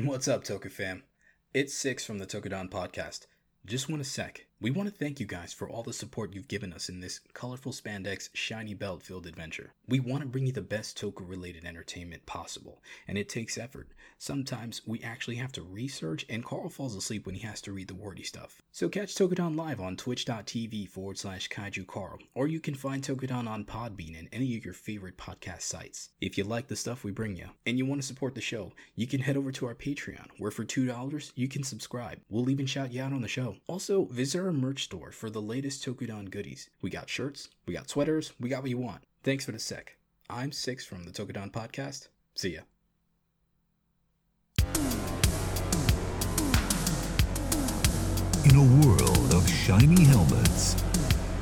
What's up, Toku fam? It's Six from the Tokudon podcast. Just want a sec. We want to thank you guys for all the support you've given us in this colorful spandex, shiny belt filled adventure. We want to bring you the best Toku related entertainment possible, and it takes effort. Sometimes we actually have to research, and Carl falls asleep when he has to read the wordy stuff. So catch Tokudon live on twitch.tv forward slash kaiju Carl, or you can find Tokudon on Podbean and any of your favorite podcast sites. If you like the stuff we bring you, and you want to support the show, you can head over to our Patreon, where for $2 you can subscribe. We'll even shout you out on the show. Also, visit our merch store for the latest Tokudon goodies. We got shirts, we got sweaters, we got what you want. Thanks for the sec. I'm Six from the Tokudon podcast. See ya. In a world of shiny helmets,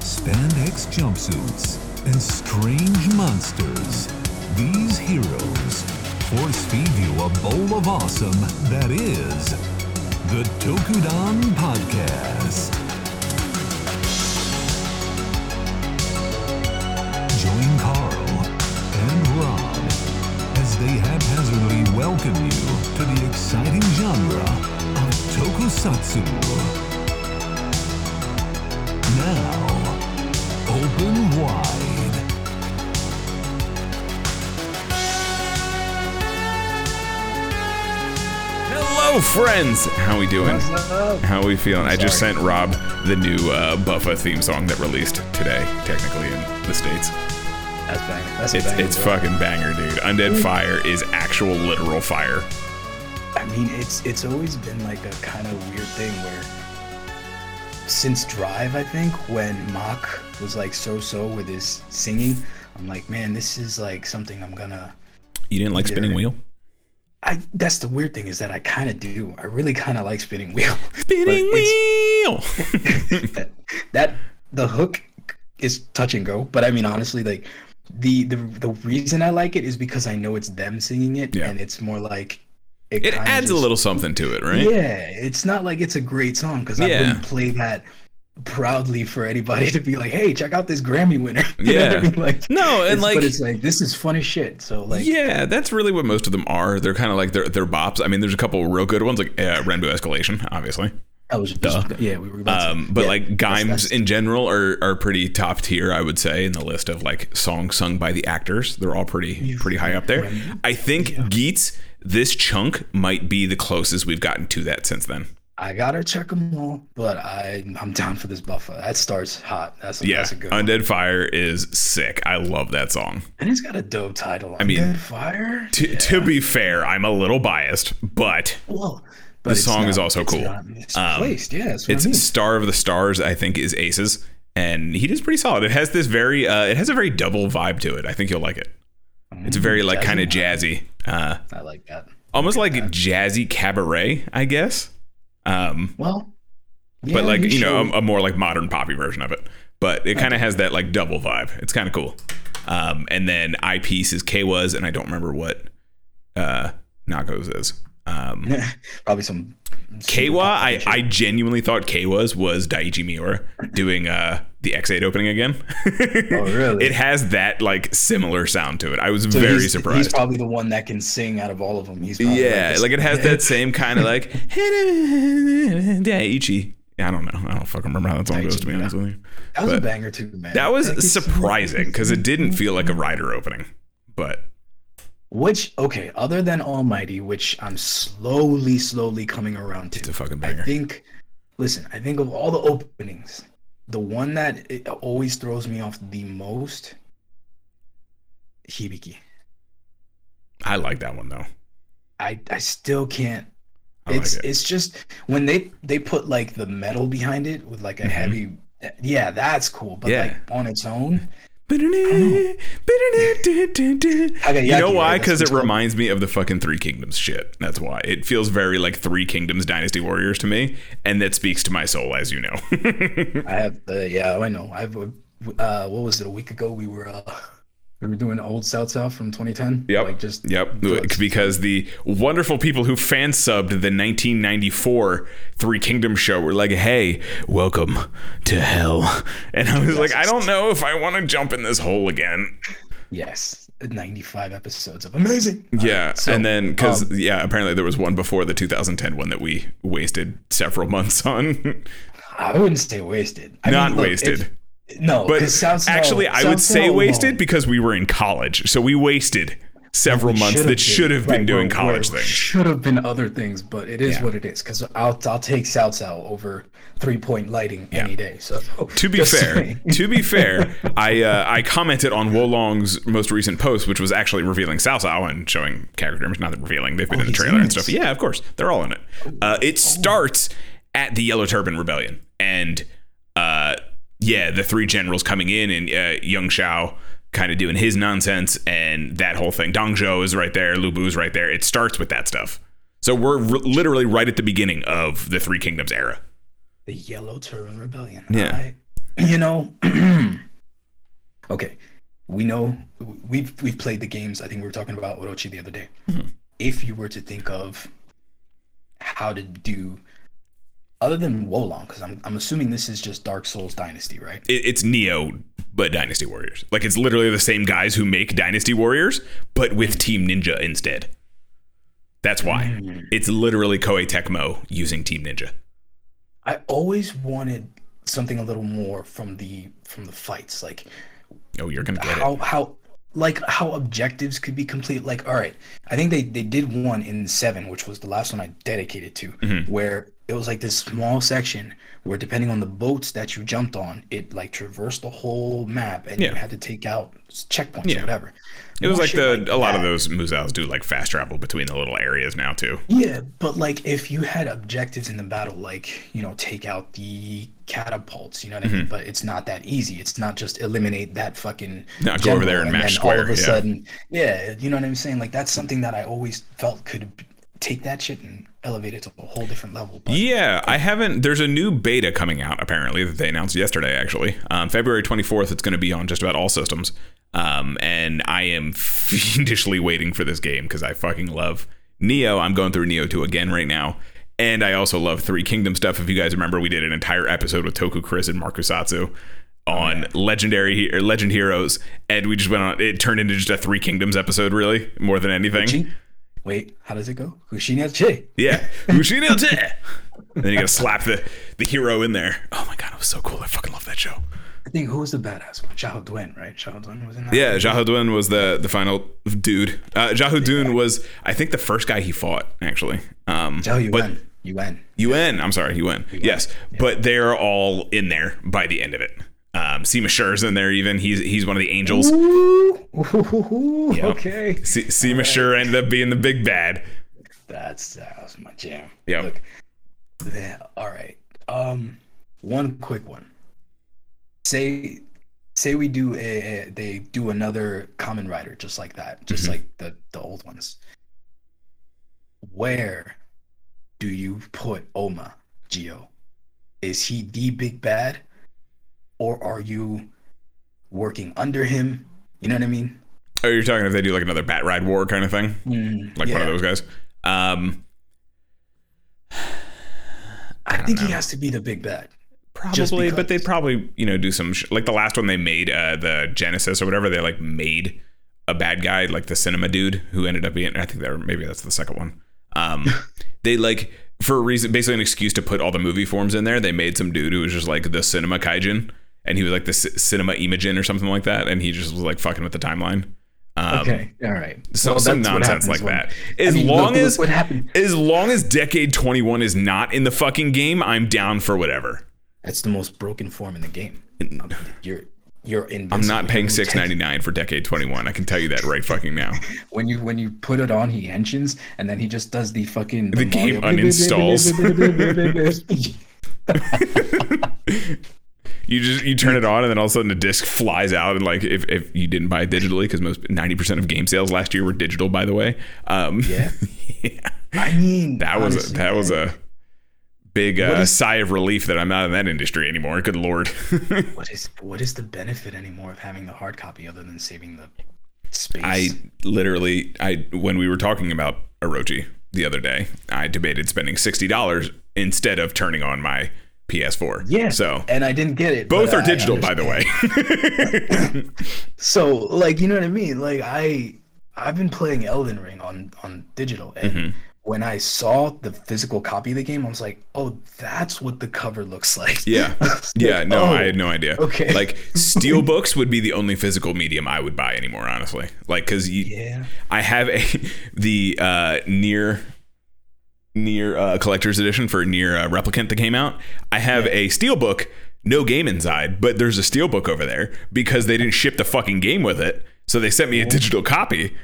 spandex jumpsuits, and strange monsters, these heroes force feed you a bowl of awesome that is the Tokudon Podcast. Welcome you to the exciting genre of tokusatsu. Now, open wide. Hello, friends. How we doing? How we feeling? I just sent Rob the new uh, Buffa theme song that released today, technically in the states. That's banger. That's It's it's fucking banger, dude. Undead Fire is actual literal fire. I mean, it's it's always been like a kind of weird thing where since Drive, I think, when Mach was like so so with his singing, I'm like, man, this is like something I'm gonna. You didn't like spinning wheel? I that's the weird thing is that I kind of do. I really kind of like spinning wheel. Spinning wheel. that, that the hook is touch and go, but I mean honestly, like the the the reason I like it is because I know it's them singing it, Yeah. and it's more like it kinda adds a little something to it, right? Yeah, it's not like it's a great song because I wouldn't play that proudly for anybody to be like, "Hey, check out this Grammy winner." You know what Yeah. I mean? like No, and like but it's like this is fun as shit. So like, yeah, that's really what most of them are. They're kind of like they're they're bops. I mean, there's a couple real good ones like uh, Rainbow Escalation, obviously. I was Duh. yeah, we were about to- Um, but yeah, like Gaim's that's- in general are are pretty top tier, I would say, in the list of like songs sung by the actors. They're all pretty pretty high up there. I think Geats, this chunk might be the closest we've gotten to that since then. I gotta check them all, but I I'm down for this Buffa. That starts hot. That's a, Yeah, that's a good one. Undead Fire is sick. I love that song. and it's got a dope title. I mean, Fire. To, to be fair, I'm a little biased, but Well, but The song is also cool. not- it's Um, placed, yeah. It's I mean. Star of the Stars. I think is Ace's, and he does pretty solid. It has this very, uh, it has a very double vibe to it. I think you'll like it. It's very like kind of jazzy, uh, I like that. almost like jazzy cabaret, I guess. Um, Well, but like you know, a, a more like modern poppy version of it. But it kind of has that like double vibe. It's kind of cool. Um, and then eyepiece is Keiwa's, and I don't remember what uh Na-Go's is. Um, probably some. Keiwa, I, I genuinely thought Keiwa's was Daichi Miura doing uh the Ex-Aid opening again. Oh, really? it has that like similar sound to it. I was So very he's, He's probably the one that can sing out of all of them. He's probably yeah, this- like it has that same kind of like Daichi. I don't know. I don't fucking remember how that song goes to be honest with you. That was a banger too, man. That was Thank you so much. surprising because it didn't feel like a rider opening. But Which okay, other than Almighty, which I'm slowly, slowly coming around to. it's a fucking banger. I think. Listen, I think of all the openings, the one that it always throws me off the most, Hibiki. I like that one though. I I still can't. I like it's it. it's just when they they put like the metal behind it with like a heavy. Yeah, that's cool. But Mm-hmm. Yeah. like on its own, You know why? Because it reminds me of the fucking Three Kingdoms shit. That's why. It feels very like Three Kingdoms Dynasty Warriors to me, and that speaks to my soul, as you know. I have the yeah, I know. I've uh, what was it? A week ago, we were uh, we were doing old South South from 2010. Yep. Like just Yep. Because the wonderful people who fan subbed the 1994 Three Kingdoms show were like, hey, welcome to hell. And I was like, I don't know if I want to jump in this hole again. Yes. 95 episodes of amazing. Yeah, Alright, so, and then because um, yeah, apparently there was one before the 2010 one that we wasted several months on. I wouldn't say wasted. I Not mean, look, wasted. if- no, but Snow- actually, I South would say Snow wasted alone- because we were in college, so we wasted several We months that should have been right, doing we're- college we're- things. Should have been other things, but it is Yeah. what it is. Because I'll I'll take South South over three point lighting any day. So To be fair, saying. to be fair, I uh, I commented on Wolong's most recent post, which was actually revealing Cao and showing character images. Not that revealing, they've been Oh, in the trailer and stuff. Yeah, of course, they're all in it. Uh, it starts at the Yellow Turban Rebellion, and uh, yeah, the three generals coming in, and uh, Yuan Shao kind of doing his nonsense, and that whole thing. Dong Zhuo is right there, Lu Bu's right there. It starts with that stuff. So we're r- literally right at the beginning of the Three Kingdoms era. the Yellow Turban Rebellion. Yeah. I, you know. okay, we know we've we've played the games. I think we were talking about Orochi the other day. Mm-hmm. If you were to think of how to do, other than Wolong, because I'm I'm assuming this is just Dark Souls Dynasty, right? it, it's Nioh, but Dynasty Warriors. Like it's literally the same guys who make Dynasty Warriors, but with Team Ninja instead. That's why it's literally Koei Tecmo using Team Ninja. I always wanted something a little more from the from the fights, like Oh, you're gonna get how it. how like how objectives could be complete like all right i think they they did one in seven which was the last one i dedicated to Mm-hmm. where it was like this small section where depending on the boats that you jumped on it like traversed the whole map and Yeah. you had to take out checkpoints Yeah. or whatever It was More like the a lot of those Musous do like fast travel between the little areas now too. Yeah, but like if you had objectives in the battle, like you know, take out the catapults, you know what I Mm-hmm. mean? But it's not that easy. It's not just eliminate that fucking. No, go over there and general mash then all of square, a yeah. sudden, yeah, you know what I'm saying? Like that's something that I always felt could take that shit and elevate it to a whole different level. But Yeah, I haven't. There's a new beta coming out apparently that they announced yesterday. Actually, um, February 24th. It's going to be on just about all systems. Um, and I am fiendishly waiting for this game because I fucking love Nioh. I'm going through Nioh 2 again right now. And I also love Three Kingdom stuff. If you guys remember, we did an entire episode with Toku Chris and Markusatsu on legendary or legend heroes, and we just went on. It turned into just a Three Kingdoms episode, really, more than anything. Wait, how does it go? Kushinya Che. Yeah. Te. And then you gotta slap the, the hero in there. Oh my god, it was so cool. I fucking love that show. I think who was the badass one? Xiahou Dun, right? Xiahou Dun was in that. Yeah, Xiahou Dun was the the final dude. Uh Xiahou Dun was I think the first guy he fought, actually. Um Xiao but Yuan. Yuan. UN, I'm sorry, UN. Yes. But they're all in there by the end of it. Um Shur's in there even. He's he's one of the angels. Ooh, ooh. Okay. Se- Sima Shur ended up being the big bad. That's that was my jam. Yep. Look, yeah, all right. Um, one quick one. Say, say we do a, they do another Kamen Rider just like that, just Mhm. like the the old ones. Where do you put Oma Zi-O? Is he the big bad, or are you working under him? You know what I mean? Oh, you're talking if they do like another Battride War kind of thing? Like one of those guys? Um I, don't think he has to be the big bad. Probably, but they'd probably, you know, do some sh- like the last one they made, uh, the Genesis or whatever. They like made a bad guy, like the cinema dude who ended up being. I think that maybe that's the second one. Um, they like for a reason, basically an excuse to put all the movie forms in there. They made some dude who was just like the cinema kaijin, and he was like the c- cinema Imogen or something like that, and he just was like fucking with the timeline. Um, Okay, all right. So, Well, some nonsense like when- that. I As mean, long look- as look what happened. as long as Decade Twenty One is not in the fucking game, I'm down for whatever. That's the most broken form in the game. You're you're in. I'm not paying six ninety nine for Decade Twenty One. I can tell you that right fucking now. When you when you put it on, he henshins, and then he just does the fucking The game Mario- You just you turn it on and then all of a sudden the disc flies out and like if, if you didn't buy it digitally because most ninety percent of game sales last year were digital by the way. Um, Yeah. yeah. I mean, that was a, honestly, that was a big uh, is- sigh of relief that I'm not in that industry anymore. Good lord. What is what is the benefit anymore of having the hard copy other than saving the space? I literally, I when we were talking about Orochi the other day, I debated spending sixty dollars instead of turning on my PS4. Yeah. So and I didn't get it. both are digital, by the way. So like you know what I mean? Like I I've been playing Elden Ring on on digital and Mm-hmm. when I saw the physical copy of the game, I was like, "Oh, that's what the cover looks like." yeah. Was Yeah. No, "Oh, I had no idea. okay. Like steel books would be the only physical medium I would buy anymore, honestly. Like because you, Yeah. I have a the uh, NieR NieR uh, collector's edition for NieR uh, replicant that came out. I have a steel book, no game inside, but there's a steel book over there because they didn't ship the fucking game with it. So they sent me a digital copy.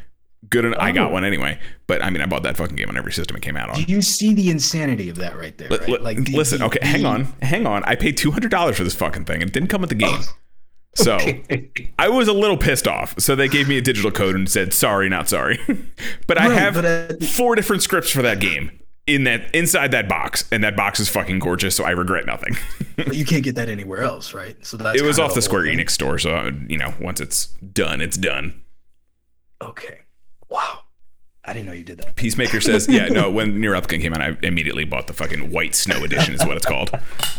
Good, and I got Oh. one anyway. But I mean, I bought that fucking game on every system it came out on. Do you see the insanity of that right there? Li- right? li- Like the- listen, the- okay, hang the- on, hang on. I paid two hundred dollars for this fucking thing, and it didn't come with the game. So Okay. I was a little pissed off. So they gave me a digital code and said, "Sorry, not sorry." but I Right, have but, uh, four different scripts for that game in that inside that box, and that box is fucking gorgeous. So I regret nothing. But you can't get that anywhere else, right? So that's it was off the Square thing. Enix store, so you know, once it's done, it's done. Okay. Wow. I didn't know you did that. Peacemaker says, yeah, no, when NieR Replicant came out, I immediately bought the fucking White Snow Edition, is what it's called.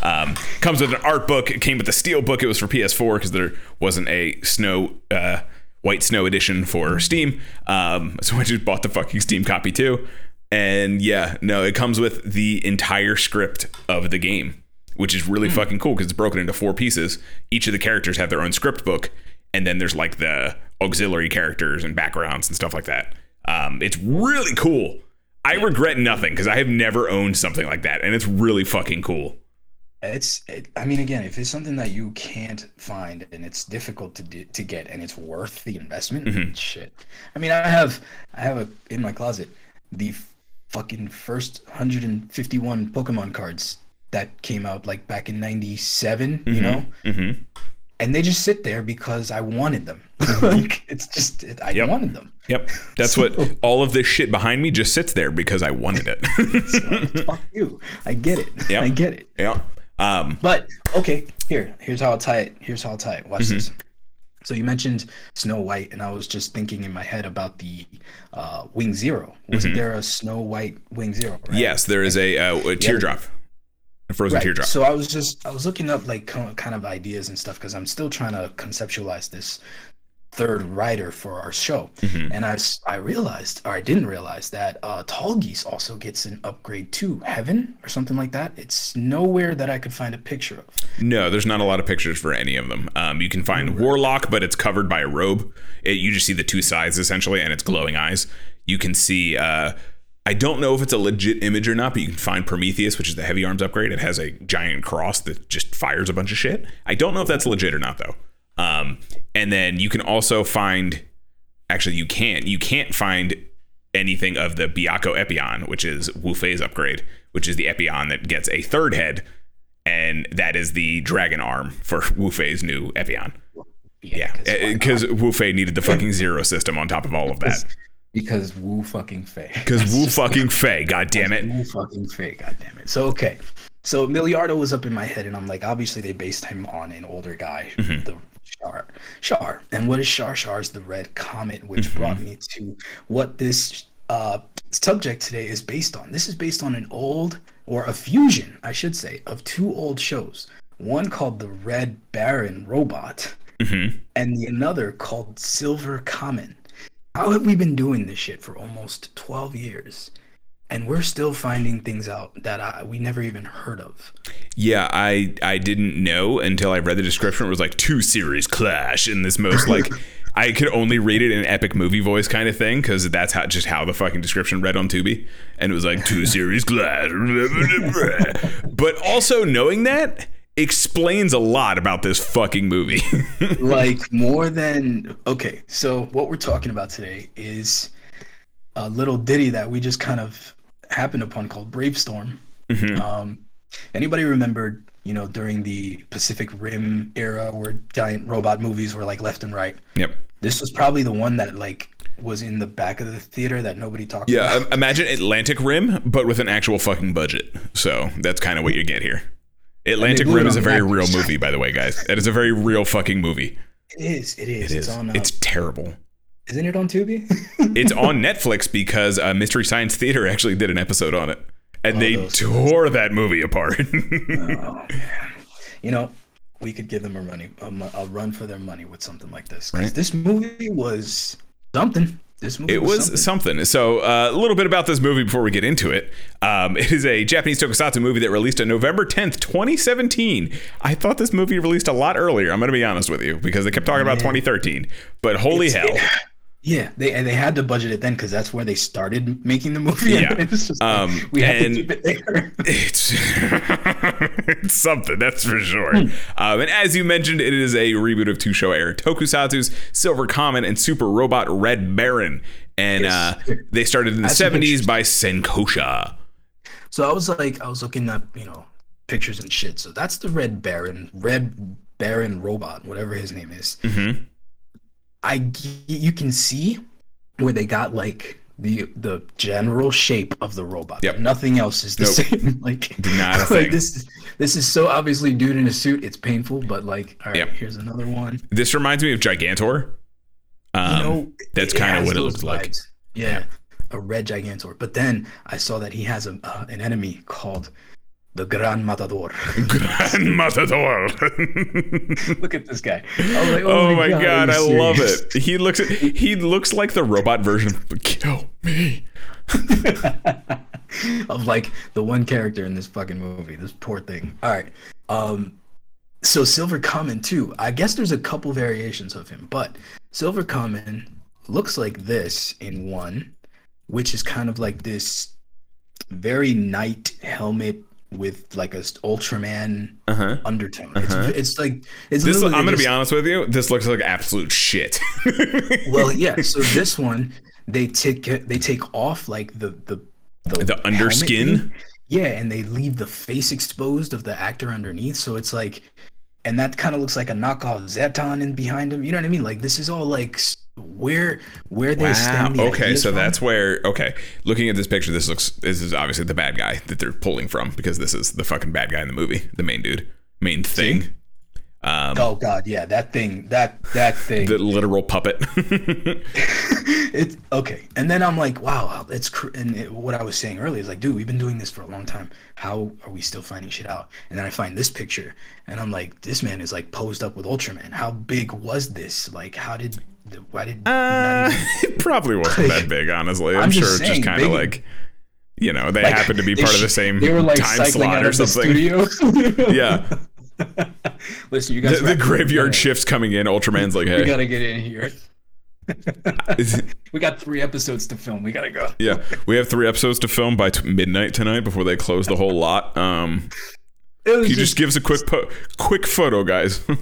Um, comes with an art book. It came with the steel book. It was for PS4 because there wasn't a snow, uh, White Snow Edition for Steam. Um, so I just bought the fucking Steam copy too. And yeah, no, it comes with the entire script of the game, which is really fucking cool because it's broken into four pieces. Each of the characters have their own script book, and then there's like the auxiliary characters and backgrounds and stuff like that. Um, it's really cool. I regret nothing because I have never owned something like that, and it's really fucking cool. It's, it, I mean, again, if it's something that you can't find and it's difficult to do, to get and it's worth the investment, Mm-hmm. shit. I mean, I have, I have a in my closet the fucking first 151 Pokemon cards that came out like back in '97, you know, Mm-hmm. and they just sit there because I wanted them. like it's just, it, I Yep. wanted them. Yep, that's what all of this shit behind me just sits there because I wanted it. Fuck you. I get it. Yep. I get it. yeah. Um, But okay, here, here's how I'll tie it. Here's how I'll tie it. Watch Mm-hmm. this. So you mentioned Snow White, and I was just thinking in my head about the uh, Wing Zero. Wasn't there a Snow White Wing Zero? Right? Mm-hmm. yes, there is a, uh, a teardrop, a frozen Right. teardrop. So I was just I was looking up like kind of ideas and stuff because I'm still trying to conceptualize this third writer for our show, Mm-hmm. and I I realized or I didn't realize that uh, Tallgeese also gets an upgrade to Heaven or something like that. It's nowhere that I could find a picture of. No, there's not a lot of pictures for any of them. Um, you can find Warlock, but it's covered by a robe. It, you just see the two sides essentially, and it's glowing eyes. You can see. Uh, I don't know if it's a legit image or not, but you can find Prometheus, which is the heavy arms upgrade. It has a giant cross that just fires a bunch of shit. I don't know if that's legit or not though. Um, and then you can also find. Actually, you can't. You can't find anything of the Biako Epyon, which is Wu Fei's upgrade, which is the Epyon that gets a third head and that is the dragon arm for Wu Fei's new Epyon. Yeah, 'cause why not? because Wu Fei needed the fucking zero system on top of all of that. Because Wu fucking Fei. Because Wu fucking Fei, god damn it. Wu fucking Fei, god damn it. So okay. So Milliardo was up in my head and I'm like, obviously they based him on an older guy, Mm-hmm. the Char. Char. And what is Char? Char is the red comet, which Mm-hmm. brought me to what this uh subject today is based on. This is based on an old or a fusion, I should say, of two old shows. One called the Red Baron Robot, Mm-hmm. and the another called Silver Comet. How have we been doing this shit for almost 12 years? And we're still finding things out that I, we never even heard of. Yeah, I I didn't know until I read the description. It was like two series clash in this most like I could only read it in epic movie voice kind of thing because that's how just how the fucking description read on Tubi, and it was like two series clash. but also knowing that explains a lot about this fucking movie. like more than okay. So what we're talking about today is a little ditty that we just kind of happened upon called Bravestorm. Um, anybody remembered, you know, during the Pacific Rim era where giant robot movies were like left and right? yep. This was probably the one that like was in the back of the theater that nobody talked about. Yeah, um, imagine Atlantic Rim, but with an actual fucking budget. So that's kind of what you get here. Atlantic Rim is a very real movie, by the way, guys. That is a very real fucking movie. It is. It is. It it's on. Uh, It's terrible. Isn't it on Tubi? It's on Netflix because uh, Mystery Science Theater actually did an episode on it, and Oh, they tore that movie apart. Oh, man. You know, we could give them a running a, a run for their money with something like this. Right. This movie was something. This movie It was something. So, uh, a little bit about this movie before we get into it. Um, it is a Japanese tokusatsu movie that released on November 10th, 2017. I thought this movie released a lot earlier. I'm going to be honest with you because they kept talking about 2013. But holy hell. Yeah, they and they had to budget it then because that's where they started making the movie. Yeah. It's like, Um, we had and- to keep it there. It's, it's something, that's for sure. Hmm. Um, and as you mentioned, it is a reboot of two Showa era tokusatsu's Silver Comet and Super Robot Red Baron. And uh, they started in the 70s by Senkosha. So I was like, I was looking up, you know, pictures and shit. So that's the Red Baron, Red Baron robot, whatever his name is. Mm-hmm. I you can see where they got like the the general shape of the robot. Yep. Nothing else is the Nope. same. like, Not a like thing. this is this is so obviously dude in a suit. It's painful, but like, all right, Yep. here's another one. This reminds me of Gigantor. Um, you know, that's kinda what it looks like. vibes. Yeah, a red Gigantor. But then I saw that he has a uh, an enemy called the Gran Matador. Grand Matador. Look at this guy. Like, oh my god, are I you love it. He looks he looks like the robot version of Kill Me. of like the one character in this fucking movie. This poor thing. All right. Um so Silver Kamen too. I guess there's a couple variations of him, but Silver Kamen looks like this in one, which is kind of like this very knight helmet with like a Ultraman Uh-huh. undertone. Uh-huh. It's, it's like it's This I'm gonna be honest with you. This looks like absolute shit. Well, yeah. So this one, they take they take off like the the the, The underskin? thing. Yeah, and they leave the face exposed of the actor underneath. So it's like, and that kind of looks like a knockoff Zetton in behind him. You know what I mean? Like this is all like where where they Wow. stem the Okay, so from. that's where. Okay, looking at this picture, this looks. This is obviously the bad guy that they're pulling from because this is the fucking bad guy in the movie, the main dude, main thing, um, Oh god, yeah, that thing, that that thing. the literal puppet. it's okay and then i'm like wow it's cr- and it, what i was saying earlier is like dude we've been doing this for a long time how are we still finding shit out and then i find this picture and i'm like this man is like posed up with ultraman how big was this like how did why did Uh, even- it probably wasn't that big, honestly. I'm, I'm sure it's just kind of like, you know, they like, happen to be part of the same they were like time slot or the something. Yeah, listen you guys the wrap- graveyard right, shifts coming in. Ultraman's like, hey, we gotta get in here we got three episodes to film we gotta go yeah, we have three episodes to film by t- midnight tonight before they close the whole lot. Um, it was he just gives a quick po- quick photo, guys.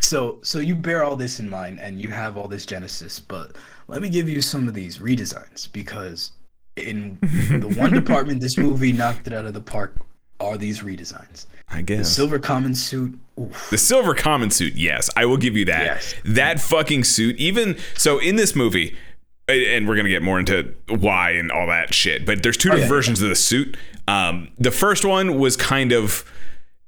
So so you bear all this in mind and you have all this Genesis, but let me give you some of these redesigns because in the one department this movie knocked it out of the park are these redesigns. I guess. The Silver Kamen suit. Oof. The Silver Kamen suit, yes, I will give you that. Yes. That fucking suit, even so, in this movie, and we're gonna get more into why and all that shit. But there's two different Oh, yeah, versions of the suit. Um, the first one was kind of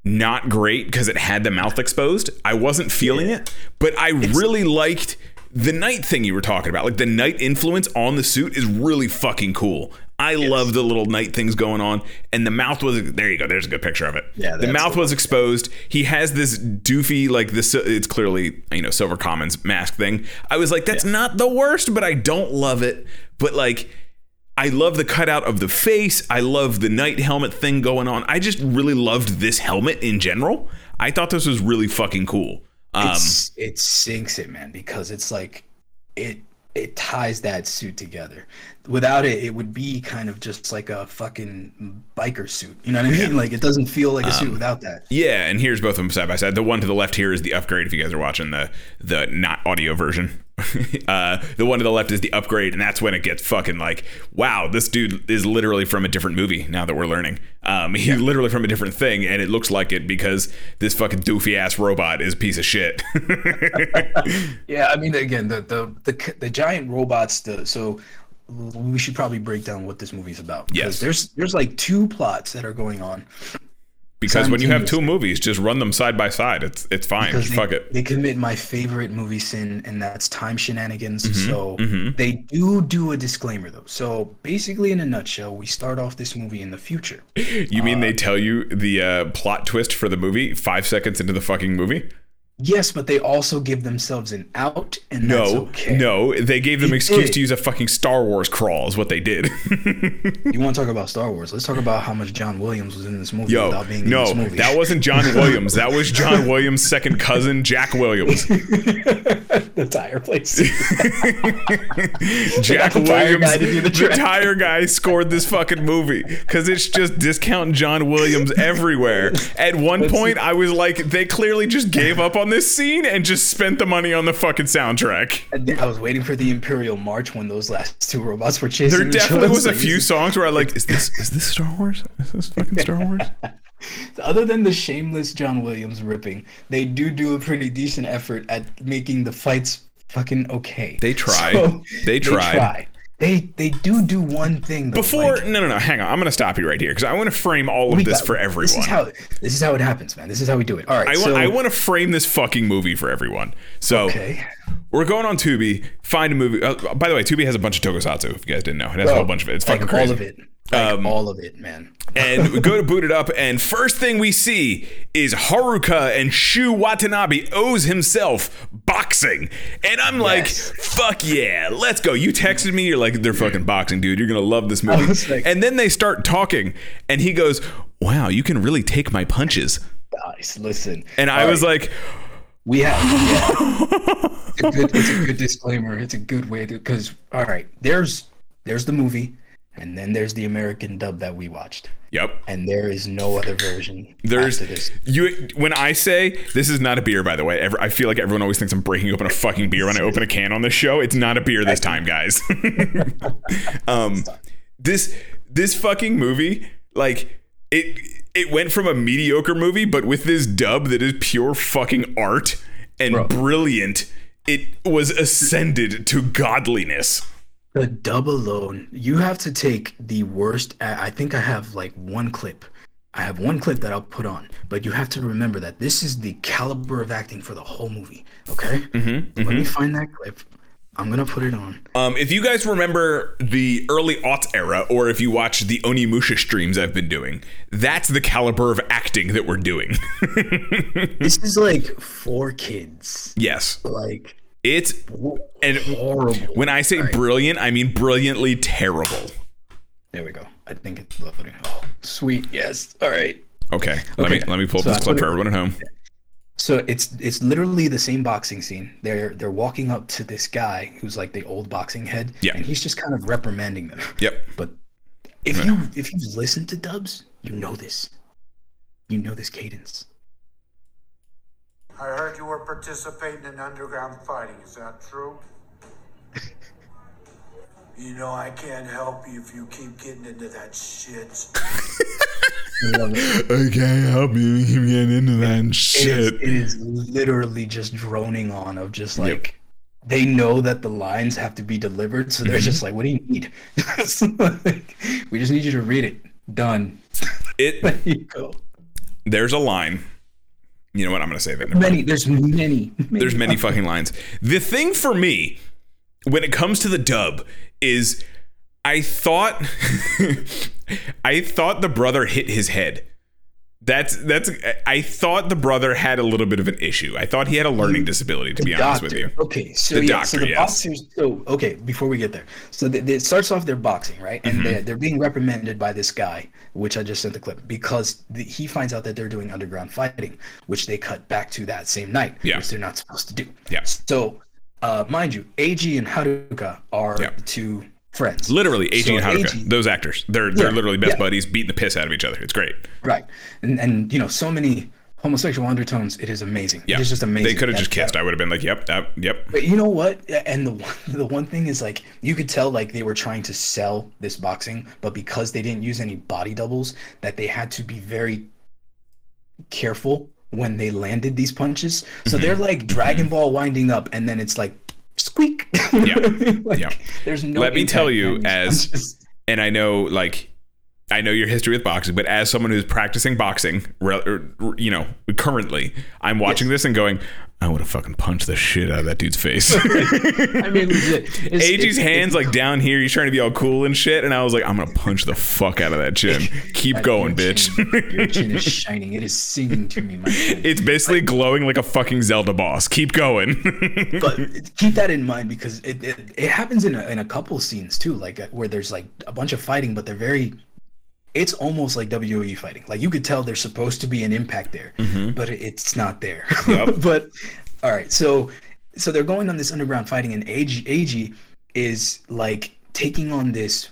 not great because it had the mouth exposed. I wasn't feeling it, but I really liked the night thing you were talking about. Like the night influence on the suit is really fucking cool. I love the little night things going on, and the mouth was there. You go. There's a good picture of it. Yeah, the mouth was exposed. He has this doofy, like this. It's clearly you know Silver Kamen's mask thing. I was like, that's not the worst, but I don't love it. But like, I love the cutout of the face. I love the night helmet thing going on. I just really loved this helmet in general. I thought this was really fucking cool. Um, it sinks it, man, because it's like it it ties that suit together. Without it, it would be kind of just like a fucking biker suit. You know what I mean? Like it doesn't feel like a Um, suit without that. Yeah, and here's both of them side by side. The one to the left here is the upgrade. If you guys are watching the the not audio version, uh, the one to the left is the upgrade, and that's when it gets fucking like, wow, this dude is literally from a different movie. Now that we're learning, um, he's literally from a different thing, and it looks like it because this fucking doofy ass robot is a piece of shit. Yeah, I mean, again, the the the, the giant robots. The so we should probably break down what this movie's about. Yes. there's there's like two plots that are going on. Because when you have two movies, just run them side by side. It's it's fine. they, fuck it. they commit my favorite movie sin, and that's time shenanigans. Mm-hmm, so they do do a disclaimer though. So basically, in a nutshell, we start off this movie in the future. You mean they tell you the uh, plot twist for the movie five seconds into the fucking movie? Yes, but they also give themselves an out, and that's No, okay. no. They gave them They excuse did. to use a fucking Star Wars crawl. Is what they did. You want to talk about Star Wars? Let's talk about how much John Williams was in this movie Yo, without being in no, this movie. that wasn't John Williams. That was John Williams' second cousin, Jack Williams. the tire place. Jack the Williams, the the tire guy, scored this fucking movie because it's just discount John Williams everywhere. At one point, I was like, they clearly just gave up on this scene and just spent the money on the fucking soundtrack. I was waiting for the Imperial March when those last two robots were chasing. There definitely was a few songs where I like, is this is this Star Wars? Is this fucking Star Wars? Other than the shameless John Williams ripping, they do do a pretty decent effort at making the fights fucking okay. They try. So, They tried. try. They they do do one thing though, Before, like, no, no, no, hang on. I'm gonna stop you right here because I want to frame all of this got- for everyone. This is how this is how it happens, man. This is how we do it. All right. I want, so, I want to frame this fucking movie for everyone. So Okay. we're going on Tubi, find a movie. Uh, by the way, Tubi has a bunch of tokusatsu. If you guys didn't know, it has a whole bunch of it. It's like fucking all crazy. of it. Like Um, all of it, man. and we go to boot it up, and first thing we see is Haruka and Shu Watanabe OOO himself boxing. And I'm like, Yes. fuck yeah, let's go. You texted me, you're like, they're fucking boxing, dude. You're gonna love this movie. like- and then they start talking, and he goes, Wow, you can really take my punches. Guys, listen. And I All was right, like, we have yeah. it's, a good, it's a good disclaimer. It's a good way to because all right, there's there's the movie, and then there's the American dub that we watched, Yep. and there is no other version. There's after this. you when I say this is not a beer, by the way. Ever, I feel like everyone always thinks I'm breaking open a fucking beer when I open a can on this show. It's not a beer this time, guys. um, this this fucking movie, like it it went from a mediocre movie, but with this dub that is pure fucking art and Bro. brilliant, it was ascended to godliness. The dub alone, you have to take the worst. I think I have like one clip. I have one clip that I'll put on, but you have to remember that this is the caliber of acting for the whole movie. Okay, Mm-hmm, let me find that clip. I'm gonna put it on. Um, if you guys remember the early aughts era, or if you watch the Onimusha streams I've been doing, that's the caliber of acting that we're doing. This is like for kids. yes, Like it's and horrible. when I say brilliant, I mean brilliantly terrible. There we go. I think it's loading. Oh, sweet. Yes. All right. Okay, let me let me pull up so this clip for everyone at home. So it's it's literally the same boxing scene. They're they're walking up to this guy who's like the old boxing head, Yeah. and he's just kind of reprimanding them. Yep. But if you if you listen to dubs, you know this. You know this cadence. I heard you were participating in underground fighting. Is that true? you know I can't help you if you keep getting into that shit. I love it. I can't help you if you keep getting into that It is, shit. it is literally just droning on of just like they know that the lines have to be delivered, so they're Mm-hmm. just like, "What do you need? Like, we just need you to read it. Done. It There you go. there's a line. You know what? I'm gonna say that. Never mind. Many. There's many. There's many fucking lines. The thing for me, when it comes to the dub, is I thought I thought the brother hit his head. That's that's I thought the brother had a little bit of an issue. I thought he had a learning disability, to be honest with you. Okay, so The yeah, so the yes. boxers. So okay, before we get there, so th- it starts off they're boxing, right? Mm-hmm. And they're, they're being reprimanded by this guy, which I just sent the clip because the, he finds out that they're doing underground fighting, which they cut back to that same night, Yeah. which they're not supposed to do. Yeah. So, uh, mind you, Eiji and Haruka are Yeah. the two friends. Literally, Eiji So and Haruka, Eiji- those actors, they're they're Yeah, literally best buddies, beating the piss out of each other. It's great. Right, and and you know so many homosexual undertones. It is amazing. Yeah, It is just amazing. They could have just kissed. I would have been like, "Yep, that, yep." But you know what? And the one, the one thing is like you could tell like they were trying to sell this boxing, but because they didn't use any body doubles, that they had to be very careful when they landed these punches. So Mm-hmm. they're like Dragon Ball winding up, and then it's like squeak. Yeah. Like, Yeah. There's no. Let me tell you as- and I know like I know your history with boxing, but as someone who's practicing boxing, re- or, you know, currently, I'm watching this and going, I would have fucking punched the shit out of that dude's face. I mean, legit. It's, Eiji's it's- hands it's- like down here. He's trying to be all cool and shit, and I was like, I'm gonna punch the fuck out of that chin. Keep going, your bitch. Chin, your chin is shining. It is singing to me, my friend. it's basically glowing like a fucking Zelda boss. Keep going. but keep that in mind because it, it, it happens in a, in a couple scenes too like uh, where there's like a bunch of fighting but they're very it's almost like WWE fighting like you could tell there's supposed to be an impact there mm-hmm. but it's not there Yep. but all right so so they're going on this underground fighting and Eiji, Eiji is like taking on this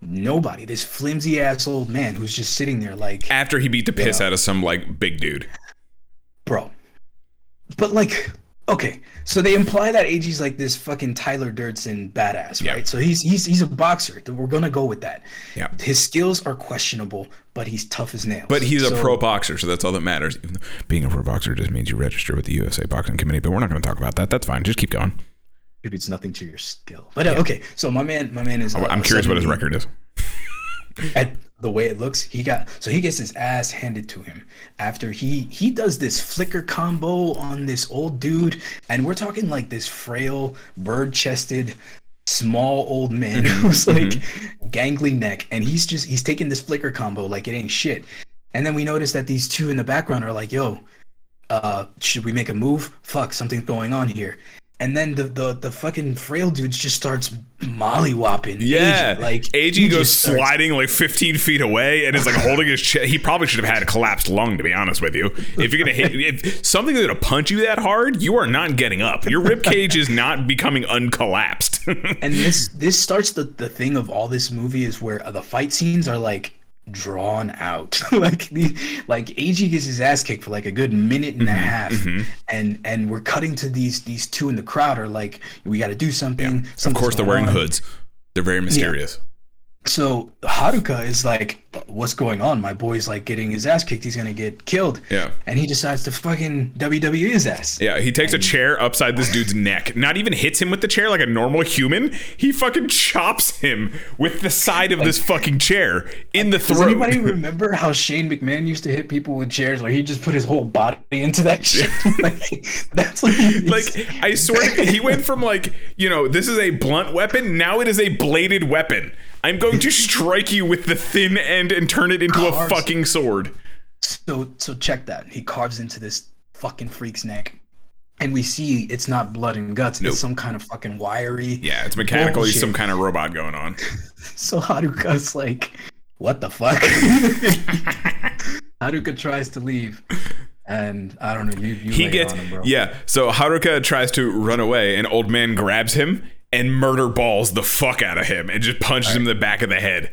nobody this flimsy ass old man who's just sitting there like After he beat the piss Yeah. out of some like big dude. bro. But like, okay, so they imply that Eiji's like this fucking Tyler Durden badass, Yeah. right? So he's he's he's a boxer. We're gonna go with that. Yeah. His skills are questionable, but he's tough as nails. But he's a pro boxer, so that's all that matters. Even being a pro boxer just means you register with the USA Boxing Committee, but we're not going to talk about that. That's fine. Just keep going. It's nothing to your skill. But uh, okay, so my man, my man is. uh, I'm curious what his record is. at the way it looks he got so he gets his ass handed to him after he he does this flicker combo on this old dude and we're talking like this frail bird chested small old man who's like gangly neck and he's just he's taking this flicker combo like it ain't shit. And then we notice that these two in the background are like yo uh should we make a move? Fuck something's going on here and then the the, the fucking frail dude just starts mollywhopping Yeah, like Eiji goes just starts- sliding like 15 feet away and is like holding his chest. He probably should have had a collapsed lung, to be honest with you. If you're gonna hit, if something's gonna punch you that hard, you are not getting up. Your rib cage is not becoming uncollapsed. and this this starts the the thing of all this movie is where the fight scenes are like drawn out like the like Eiji gets his ass kicked for like a good minute and a mm-hmm. half mm-hmm. and and we're cutting to these these two in the crowd are like we got to do something of course, they're wearing on. hoods. They're very mysterious. So Haruka is like what's going on my boy's like getting his ass kicked he's gonna get killed Yeah. and he decides to fucking WWE his ass Yeah, he takes a chair upside this dude's neck. Not even hits him with the chair like a normal human. He fucking chops him with the side of this fucking chair in the Does throat. anybody remember how Shane McMahon used to hit people with chairs Like he just put his whole body into that shit? like, that's like, like I swear he went from like you know this is a blunt weapon now it is a bladed weapon. I'm going to strike you with the thin end and turn it into a fucking sword. so so check that. He carves into this fucking freak's neck. And we see it's not blood and guts, Nope. it's some kind of fucking wiry. Yeah, it's mechanical. He's Bullshit. some kind of robot going on. So Haruka's like, what the fuck? Haruka tries to leave. And I don't know, you, you He gets him, bro. yeah. So Haruka tries to run away, and old man grabs him and murder balls the fuck out of him and just punches him in the back of the head.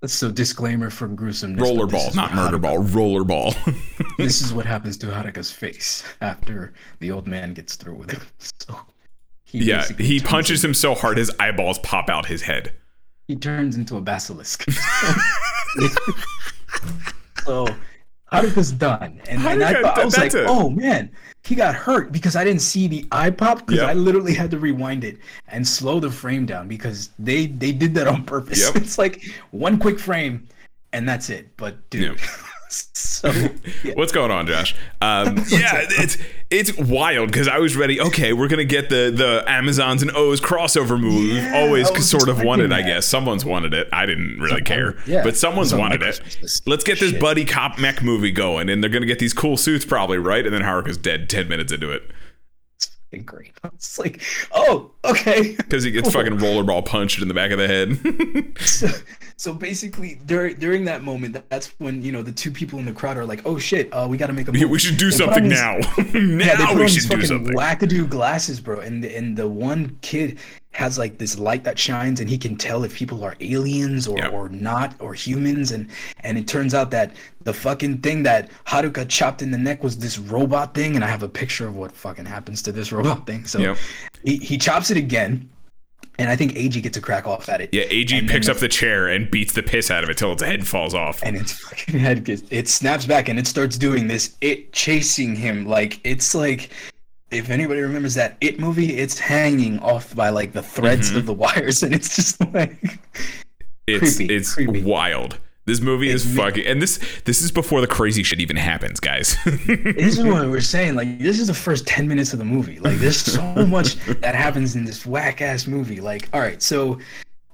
That's so disclaimer gruesomeness. but Roller ball, not murder Haruka- ball. Roller ball. this is what happens to Haruka's face after the old man gets through with him. So he yeah, he punches him so hard his eyeballs pop out his head. He turns into a basilisk. so Haruka's done, and, and I, Haruka, thought- I was like, it. "Oh man, he got hurt because I didn't see the eye pop because Yep. I literally had to rewind it and slow the frame down because they they did that on purpose. Yep. It's like one quick frame, and that's it. But dude, Yep. So yeah. What's going on, Josh? Um, yeah, it's it's wild because I was ready. Okay, we're gonna get the the Amazons and OOO's crossover movie. We've always sort of wanted, expecting I guess. Someone's wanted it. I didn't really Someone- care, yeah, but someone's wanted it. Let's get this Shit. buddy cop mech movie going, and they're gonna get these cool suits probably, right? And then Haruka's dead ten minutes into it fucking great. It's like, oh, okay. because he gets fucking rollerball punched in the back of the head. so, so basically during during that moment that's when you know the two people in the crowd are like oh shit uh, we got to make a Yeah, move. we should do They something these- now. yeah, they now put we on should do something. wackadoo glasses bro and and the one kid has like this light that shines and he can tell if people are aliens or, Yep. or not or humans and and it turns out that the fucking thing that Haruka chopped in the neck was this robot thing and I have a picture of what fucking happens to this robot thing so Yep. he, he chops it again and I think Eiji gets a crack off at it Yeah, Eiji And picks up the chair and beats the piss out of it till its head falls off. and its fucking head gets it snaps back and it starts doing this it chasing him like it's like if anybody remembers that it movie it's hanging off by like the threads Mm-hmm. of the wires and it's just like It's Creepy, it's creepy. wild. This movie is fucking, and this this is before the crazy shit even happens, guys. this is what we're saying. Like, this is the first ten minutes of the movie. Like, there's so much that happens in this whack ass movie. Like, all right, so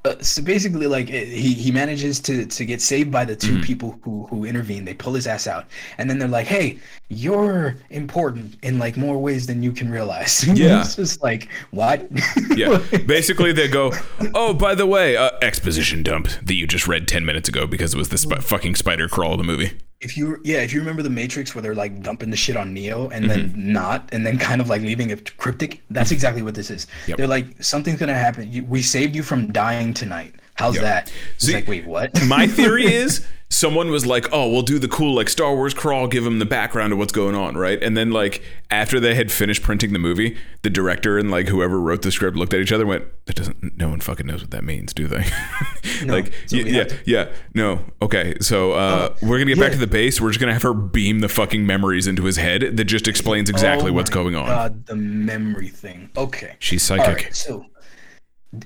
uh, so basically, like he he manages to to get saved by the 2 Mm-hmm. people who who intervene. They pull his ass out, and then they're like, "Hey, you're important in like more ways than you can realize." Yeah. it's just like what? yeah, basically they go, oh, by the way, uh, exposition dump that you just read ten minutes ago because it was the sp- fucking spider crawl of the movie. If you yeah, if you remember the Matrix where they're like dumping the shit on Neo and then mm-hmm. not, and then kind of like leaving it cryptic. That's mm-hmm. exactly what this is. Yep. They're like, something's gonna happen. We saved you from dying tonight. How's Yep. that? It's See, like, wait, what? My theory is someone was like, "Oh, we'll do the cool like Star Wars crawl, give them the background of what's going on, right?" And then like after they had finished printing the movie, the director and like whoever wrote the script looked at each other and went, "That doesn't. No one fucking knows what that means, do they?" like, so yeah, to- yeah, no, okay. So uh, we're gonna get back to the base. We're just gonna have her beam the fucking memories into his head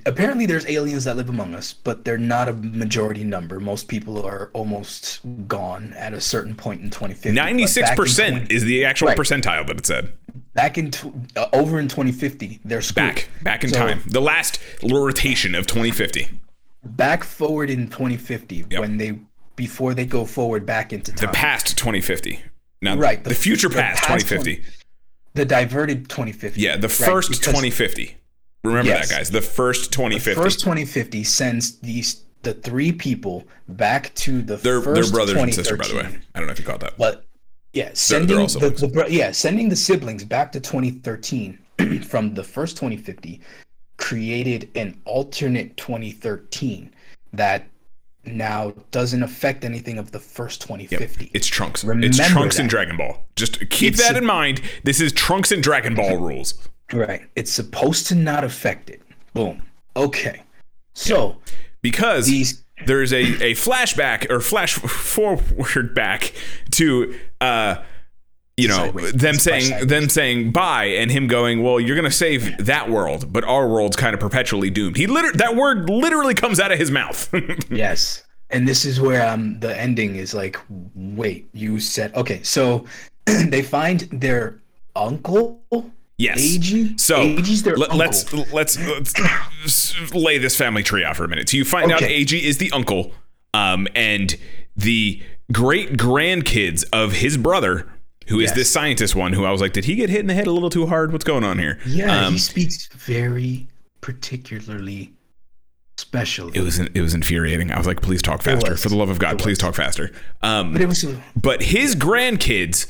apparently there's aliens that live among us, but they're not a majority number. Most people are almost gone at a certain point in 2050. Ninety six back in percent 20 is the actual Right. percentile that it said. back in tw- uh, over in 2050. They're screwed. Back, back in So, time. The last rotation of 2050. Back forward in 2050 Yep. when they before they go forward back into The past 2050. Now, Right, The, the- future the past, past 2050. the diverted 2050. Yeah, the right? first Because 2050. Remember Yes. that, guys. The first 2050. First 2050 sends these the three people back to the they're, they're brothers and sister, by the way. I don't know if you caught that. But yeah, sending all the, siblings. the bro- yeah sending the siblings back to 2013 from the first 2050 created an alternate 2013 that now doesn't affect anything of the first 2050. It's Trunks. Remember it's Trunks and. Dragon Ball. Just keep It's that in mind. This is Trunks and Dragon Ball rules. Right. It's supposed to not affect it. Boom. Okay. So Because these there's a, a flashback or flash forward back to uh you know Sideways. them It's saying them saying bye and him going well you're gonna save that world but our world's kind of perpetually doomed he literally that word literally comes out of his mouth Yes. And this is where um the ending is like, wait, you said okay, so they find their uncle yes so their let, us let's let's lay this family tree out for a minute so you find out Okay. Ag is the uncle um and the great grandkids of his brother who is Yes. this scientist one who I was like did he get hit in the head a little too hard what's going on here Yeah, um, he speaks very particularly special. it was it was infuriating. I was like, please talk faster. For the love of God, please talk faster. Um, but it was but his grandkids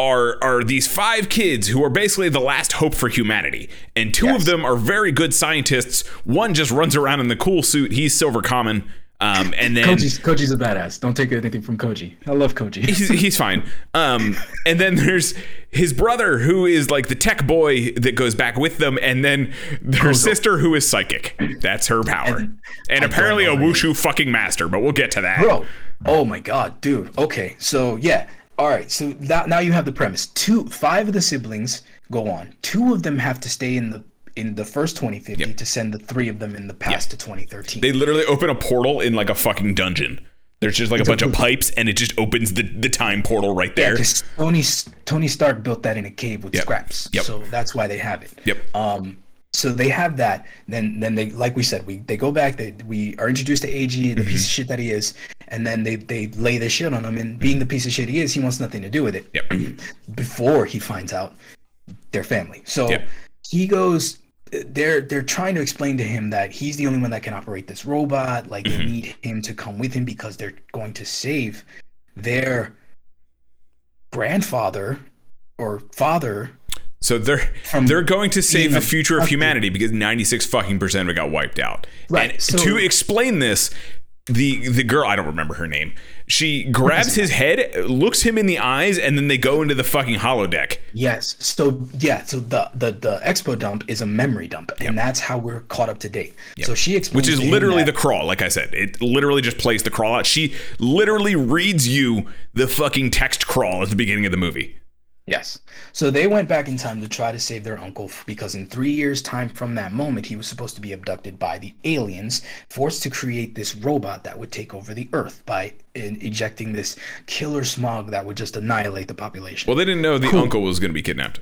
are are these five kids who are basically the last hope for humanity, and two of them are very good scientists. One just runs around in the cool suit. He's Silver Kamen. Um, and then Koji's, Koji's a badass. Don't take anything from Koji. I love Koji. he's, he's fine. Um, and then there's his brother who is like the tech boy that goes back with them, and then their sister who is psychic. That's her power, and, And apparently a wushu fucking master. But we'll get to that. Bro, oh my god, dude. Okay, so yeah. All right, so now, now you have the premise. Two, five of the siblings go on. Two of them have to stay in the in the first 2050 to send the three of them in the past to 2013. They literally open a portal in like a fucking dungeon. There's just like a bunch of pipes, and it just opens the, the time portal right there. Because Tony Tony Stark built that in a cave with Yep. scraps, Yep. so that's why they have it. Yep. Um, so they have that. Then then they like we said we they go back. They we are introduced to Ag, the Mm-hmm. piece of shit that he is, and then they they lay the shit on him. And being the piece of shit he is, he wants nothing to do with it. Yep. Before he finds out their family, so Yep. he goes. They're they're trying to explain to him that he's the only one that can operate this robot. Like Mm-hmm. they need him to come with him because they're going to save their grandfather or father So they're From they're going to save the future of humanity because 96 fucking percent of it got wiped out. Right, And so- to explain this, the the girl I don't remember her name. She grabs his head, looks him in the eyes, and then they go into the fucking holodeck. Yes. So yeah. So the the the expo dump is a memory dump, and that's how we're caught up to date. So she explains, Which is literally the crawl, like I said. It literally just plays the crawl out. She literally reads you the fucking text crawl at the beginning of the movie. Yes. So they went back in time to try to save their uncle because in three years' time from that moment, he was supposed to be abducted by the aliens, forced to create this robot that would take over the Earth by in- ejecting this killer smog that would just annihilate the population. Well, they didn't know the uncle was going to be kidnapped.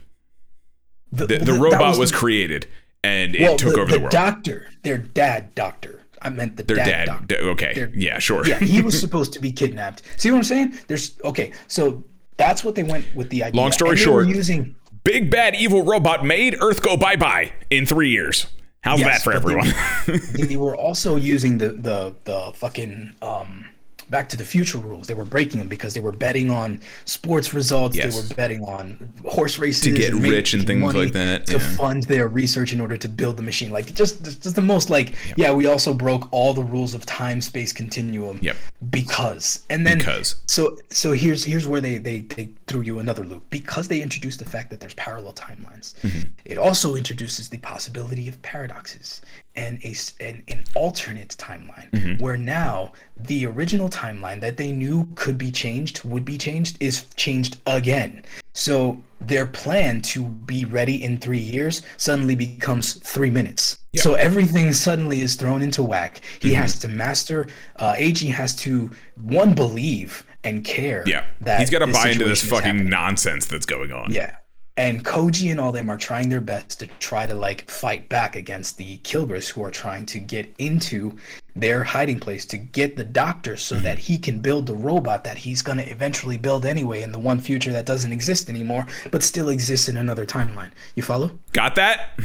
The, the, that robot was, the- created and it well, took the, over the, the world. doctor, their dad doctor. I meant the Their dad, dad. doctor. d- okay. Their- yeah, sure. yeah, he was supposed to be kidnapped. See what I'm saying? There's okay, so that's what they went with the idea. Long story And they were short, using Big bad evil robot made Earth go bye bye in three years. How's Yes, that for but they- everyone? they were also using the the the fucking um back to the future rules they were breaking them because they were betting on sports results Yes. they were betting on horse races To get and rich and things like that, to yeah. fund their research in order to build the machine like just just the most like yeah we also broke all the rules of time space continuum Yep. because and then Because. so so here's here's where they they they threw you another loop because they introduced the fact that there's parallel timelines Mm-hmm. it also introduces the possibility of paradoxes and a an, an alternate timeline Mm-hmm. where now the original timeline that they knew could be changed would be changed is changed again so their plan to be ready in three years suddenly becomes three minutes so everything suddenly is thrown into whack he Mm-hmm. has to master uh ag has to one believe and care yeah. that He's got to buy into this fucking happening. nonsense that's going on. Yeah. And Koji and all them are trying their best to try to like fight back against the Kilgis who are trying to get into their hiding place to get the doctor so Mm-hmm. that he can build the robot that he's going to eventually build anyway in the one future that doesn't exist anymore but still exists in another timeline. You follow? Got that?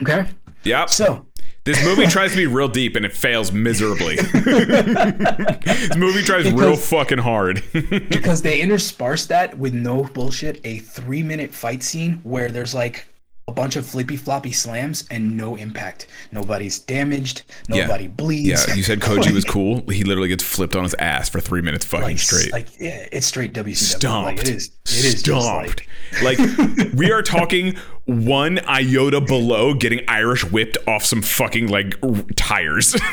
Okay. Yep. So, This movie tries to be real deep and it fails miserably. this movie tries real fucking hard. because they intersperse that with no bullshit a 3 minute fight scene where there's like a bunch of flippy floppy slams and no impact. Nobody's damaged, nobody bleeds. yeah, you said Koji was cool. He literally gets flipped on his ass for three minutes fucking like, straight. Like yeah, it's straight WCW. stomped. Like, it is. It is stomped. like Like, we are talking one iota below getting Irish whipped off some fucking like r- tires.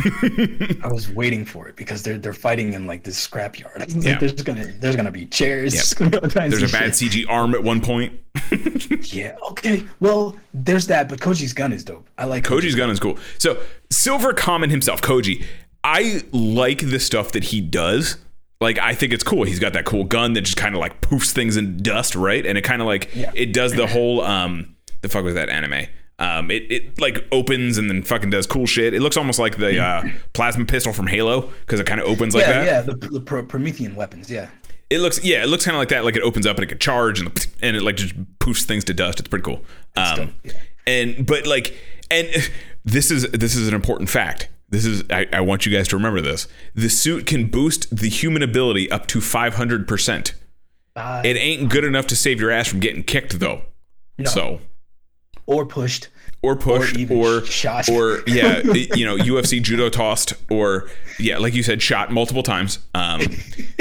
I was waiting for it because they're they're fighting in like this scrapyard. Like, Yeah. There's gonna there's gonna be chairs. there's gonna be There's a bad shit. CG arm at one point. Yeah. Okay. Well, there's that, but Koji's gun is dope. I like Koji's gun is cool. So Silver Kamen himself, Koji, I like the stuff that he does. Like I think it's cool. He's got that cool gun that just kind of like poofs things in dust, right? And it kind of like Yeah. it does the whole um the fuck was that anime? Um, it, it like opens and then fucking does cool shit. It looks almost like the uh, plasma pistol from Halo because it kind of opens like Yeah, that. yeah. The, the Pro- Promethean weapons. Yeah. It looks yeah, it looks kind of like that. Like it opens up and it can charge and and it like just poofs things to dust. It's pretty cool. Um, yeah. and but like and this is this is an important fact. This is I, I want you guys to remember this. The suit can boost the human ability up to five hundred percent. It ain't good enough to save your ass from getting kicked though. So or pushed. or pushed even or shot. or yeah you know ufc judo tossed or yeah like you said shot multiple times um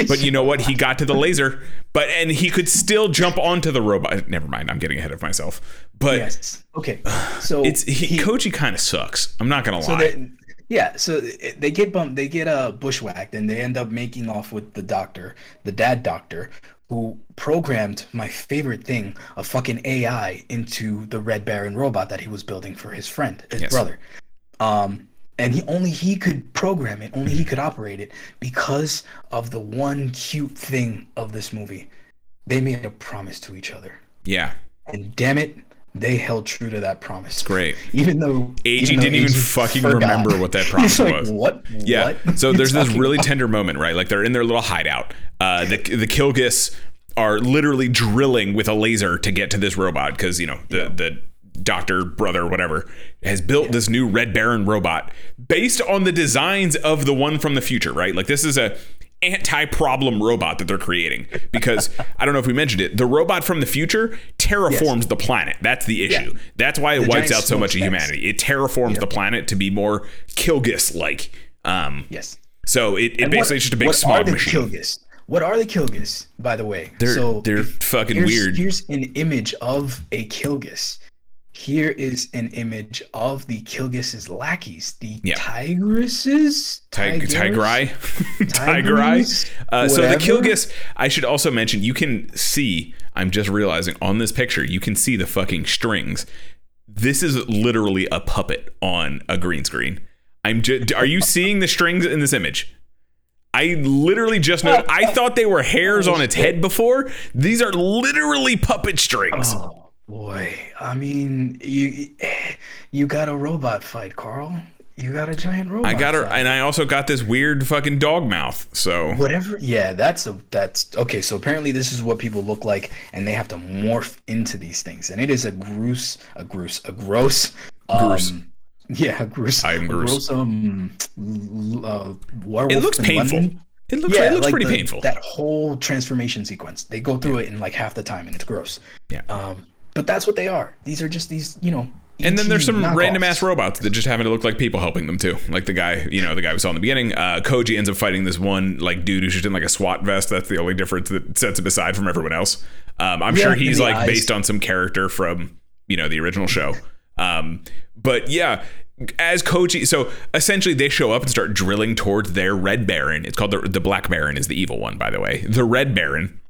but you know what he got to the laser but and he could still jump onto the robot never mind i'm getting ahead of myself but Yes. Okay. So it's he, koji kind of sucks i'm not gonna So lie they, yeah, so they get bumped, they get uh, bushwhacked, and they end up making off with the doctor, the dad doctor, who programmed my favorite thing, a fucking AI, into the Red Baron robot that he was building for his friend, his Yes. brother. Um, and he only he could program it, only he could operate it because of the one cute thing of this movie. They made a promise to each other, yeah and damn it, they held true to that promise. great Even though AG even though didn't even AG fucking forgot. remember what that promise He's like, was. What? Yeah. What? So there's this really about?" tender moment, right? Like they're in their little hideout. Uh, the the Kilgis are literally drilling with a laser to get to this robot because you know the the doctor brother whatever has built this new Red Baron robot based on the designs of the one from the future, right? Like this is a anti-problem robot that they're creating because I don't know if we mentioned it. The robot from the future terraforms the planet. That's the issue. Yeah. That's why it The wipes out so much of humanity. It terraforms the planet to be more Kilgis-like. Um, Yes. so it, it And basically what- is just a big what are smog the machine. Kilgis? What are the Kilgis, by the way? They're so they're fucking here's, weird. Here's an image of a Kilgis. Here is an image of the Kilgis's lackeys, the Yeah. Tigresses, Tig- Tigers? Tigrai, Tigers? Tigrai. Uh, so the Whatever. Kilgis, I should also mention, you can see. I'm just realizing on this picture, you can see the fucking strings. This is literally a puppet on a green screen. I'm just, are you seeing the strings in this image? I literally just know. I thought they were hairs on its head before. These are literally puppet strings. Oh boy, I mean, you you got a robot fight, Carl. You got a giant robot. I got her, fight. and I also got this weird fucking dog mouth. So Whatever. Yeah, that's a that's okay. So apparently, this is what people look like, and they have to morph into these things, and it is a gross, a gross, a gross. Gross. Um, yeah, a gross. I am a gross. um, uh, it looks painful. London. It looks. it looks like pretty the- painful. That whole transformation sequence, they go through it in like half the time, and it's gross. Yeah. Um, but that's what they are. These are just these, you know. And then there's some knockoffs. random ass robots that just happen to look like people helping them too. Like the guy, you know, the guy we saw in the beginning. Uh, Koji ends up fighting this one like dude who's just in like a SWAT vest. That's the only difference that sets him aside from everyone else. Um, I'm Yeah, sure he's like eyes. based on some character from you know the original show. Um, but yeah, as Koji, so essentially they show up and start drilling towards their Red Baron. It's called the the Black Baron is the evil one, by the way. The Red Baron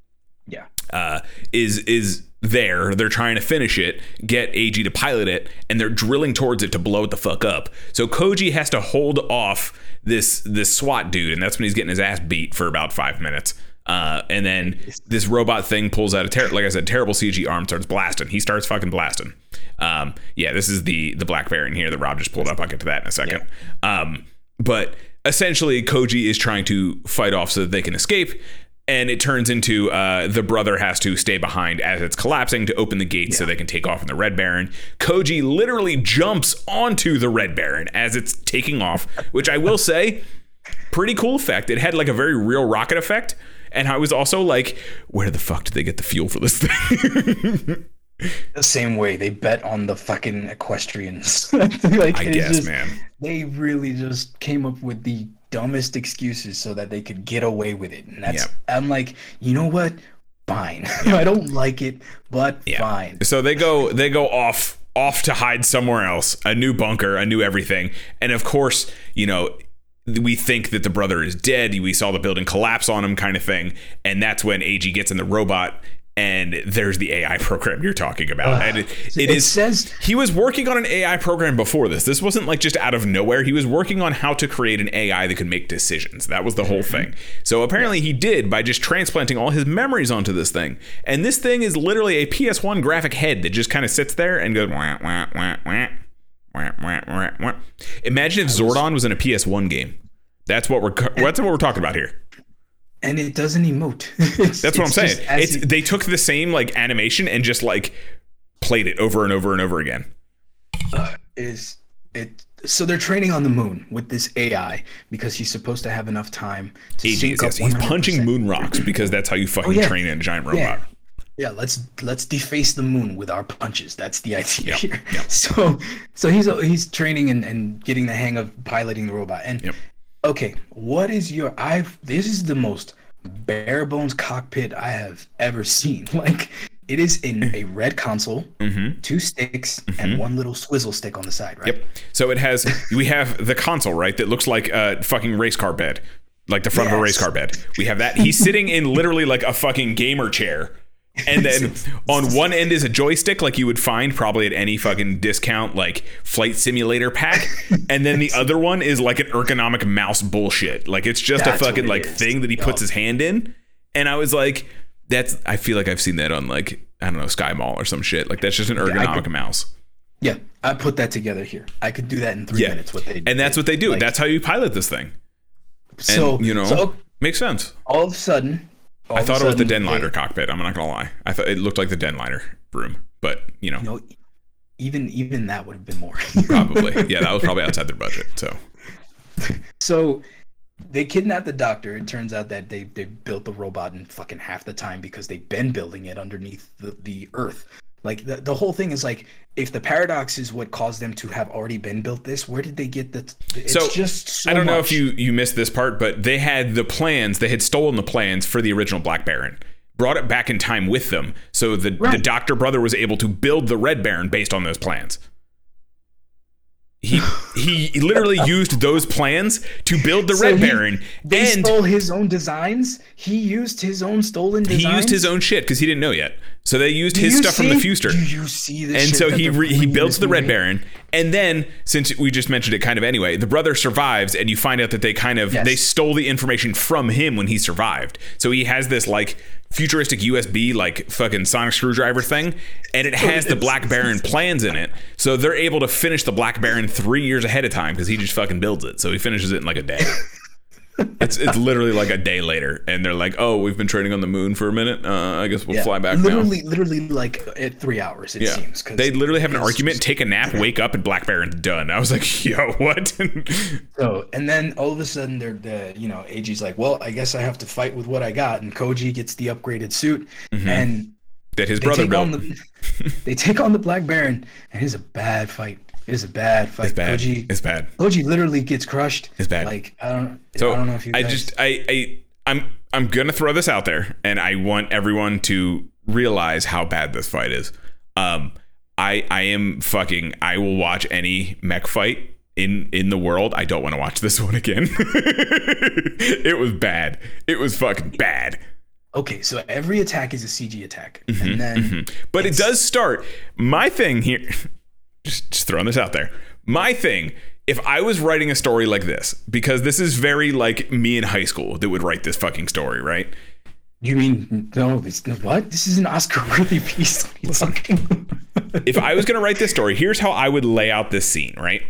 Yeah. uh, is is there. They're trying to finish it, get AG to pilot it, and they're drilling towards it to blow it the fuck up. So Koji has to hold off this this SWAT dude, and that's when he's getting his ass beat for about five minutes. Uh, and then this robot thing pulls out a ter- like I said, terrible CG arm starts blasting. He starts fucking blasting. Um, yeah, this is the the Black Baron here that Rob just pulled up. I'll get to that in a second. Um, but essentially, Koji is trying to fight off so that they can escape and it turns into uh, the brother has to stay behind as it's collapsing to open the gates so they can take off in the Red Baron. Koji literally jumps onto the Red Baron as it's taking off, which I will say, pretty cool effect. It had like a very real rocket effect. And I was also like, where the fuck did they get the fuel for this thing? the same way they bet on the fucking equestrians. like, I guess, just- man. They really just came up with the dumbest excuses so that they could get away with it. And that's Yep. I'm like, you know what? Fine. I don't like it, but fine. So they go they go off off to hide somewhere else, a new bunker, a new everything. And of course, you know, we think that the brother is dead. We saw the building collapse on him kind of thing. And that's when AG gets in the robot and there's the AI program you're talking about. and it, it It is says- he was working on an AI program before this. This wasn't like just out of nowhere. He was working on how to create an AI that could make decisions. That was the whole mm-hmm. thing. So apparently he did by just transplanting all his memories onto this thing. And this thing is literally a PS1 graphic head that just kind of sits there and goes wah, wah, wah, wah, wah, wah, wah, wah. Imagine if Zordon was in a PS1 game. That's what we're that's what we're talking about here. And it doesn't emote. That's what I'm saying. It's you- they took the same like animation and just like played it over and over and over again. Uh, is it so they're training on the moon with this AI because he's supposed to have enough time to AG sync is up yes, he's punching 100%. moon rocks because that's how you fucking Oh, yeah. train a giant robot. Yeah. Yeah, let's let's deface the moon with our punches. That's the idea Yep, here. yep. So so he's he's training and, and getting the hang of piloting the robot. And Yep. Okay, what is your I've this is the most bare bones cockpit I have ever seen. Like it is in a red console, two sticks, and one little swizzle stick on the side, right? Mm-hmm. Yep. So it has we have the console, right? That looks like a fucking race car bed. Like the front of a race car bed. We have that. He's sitting in literally like a fucking gamer chair. And then on one end is a joystick like you would find probably at any fucking discount like flight simulator pack. And then the other one is like an ergonomic mouse bullshit. Like it's just That's a fucking like is. thing that he puts his hand in. And I was like, that's I feel like I've seen that on like I don't know, Sky Mall or some shit. Like that's just an ergonomic could- mouse. Yeah, I put that together here. I could do that in three Yeah. minutes. What they And that's what they do. Like, that's how you pilot this thing. And so you know, So makes sense. all of a sudden, all I thought it was the Denliner they- cockpit. I'm not gonna lie. I thought it looked like the Denliner room, but you know, You know, even even that would have been more. probably. Yeah, that was probably outside their budget. So So they kidnapped the doctor. It turns out that they they built the robot in fucking half the time because they've been building it underneath the, the earth. Like the, the whole thing is like if the paradox is what caused them to have already been built this, where did they get the it's So, just so I don't know if you you missed this part, but they had the plans. They had stolen the plans for the original Black Baron, brought it back in time with them, so the the Doctor brother was able to build the Red Baron based on those plans. He he literally used those plans to build the So Red he- Baron, They and stole his own designs. He used his own stolen designs. he used his own shit because he didn't know yet. So they used Do his stuff from the see- Fuster. Do you see this? and so he re- he builds the Red? Baron, and then since we just mentioned it kind of anyway, the brother survives, and you find out that they kind of Yes. they stole the information from him when he survived. So he has this like futuristic USB like fucking sonic screwdriver thing, and it has the Black Baron plans in it. So they're able to finish the Black Baron three years ahead of time because he just fucking builds it. So he finishes it in like a day. It's it's literally like a day later, and they're like, "Oh, we've been training on the moon for a minute. Uh, I guess we'll Yeah, fly back now." literally, literally like at three hours. It Yeah. seems. 'cause They literally have an argument, just- take a nap, wake up, and Black Baron's done. I was like, yo, what? So, and then all of a sudden, they're, the you know, AG's like, well, I guess I have to fight with what I got, and Koji gets the upgraded suit, and that his brother built. the they take on the Black Baron, and it's a bad fight. It is a bad fight. it's bad. Koji, It's bad. Koji literally gets crushed. It's bad. Like I don't, So I don't know if you. I just I I I'm I'm gonna throw this out there, and I want everyone to realize how bad this fight is. Um, I I am fucking. I will watch any mech fight in in the world. I don't want to watch this one again. it was bad. It was fucking bad. okay. So every attack is a CG attack, Mm-hmm, and then But it does start. My thing here, just, just throwing this out there. My thing, if I was writing a story like this, because this is very like me in high school that would write this fucking story, right? you mean no? What? This is an Oscar-worthy piece. If I was going to write this story, here's how I would lay out this scene, right?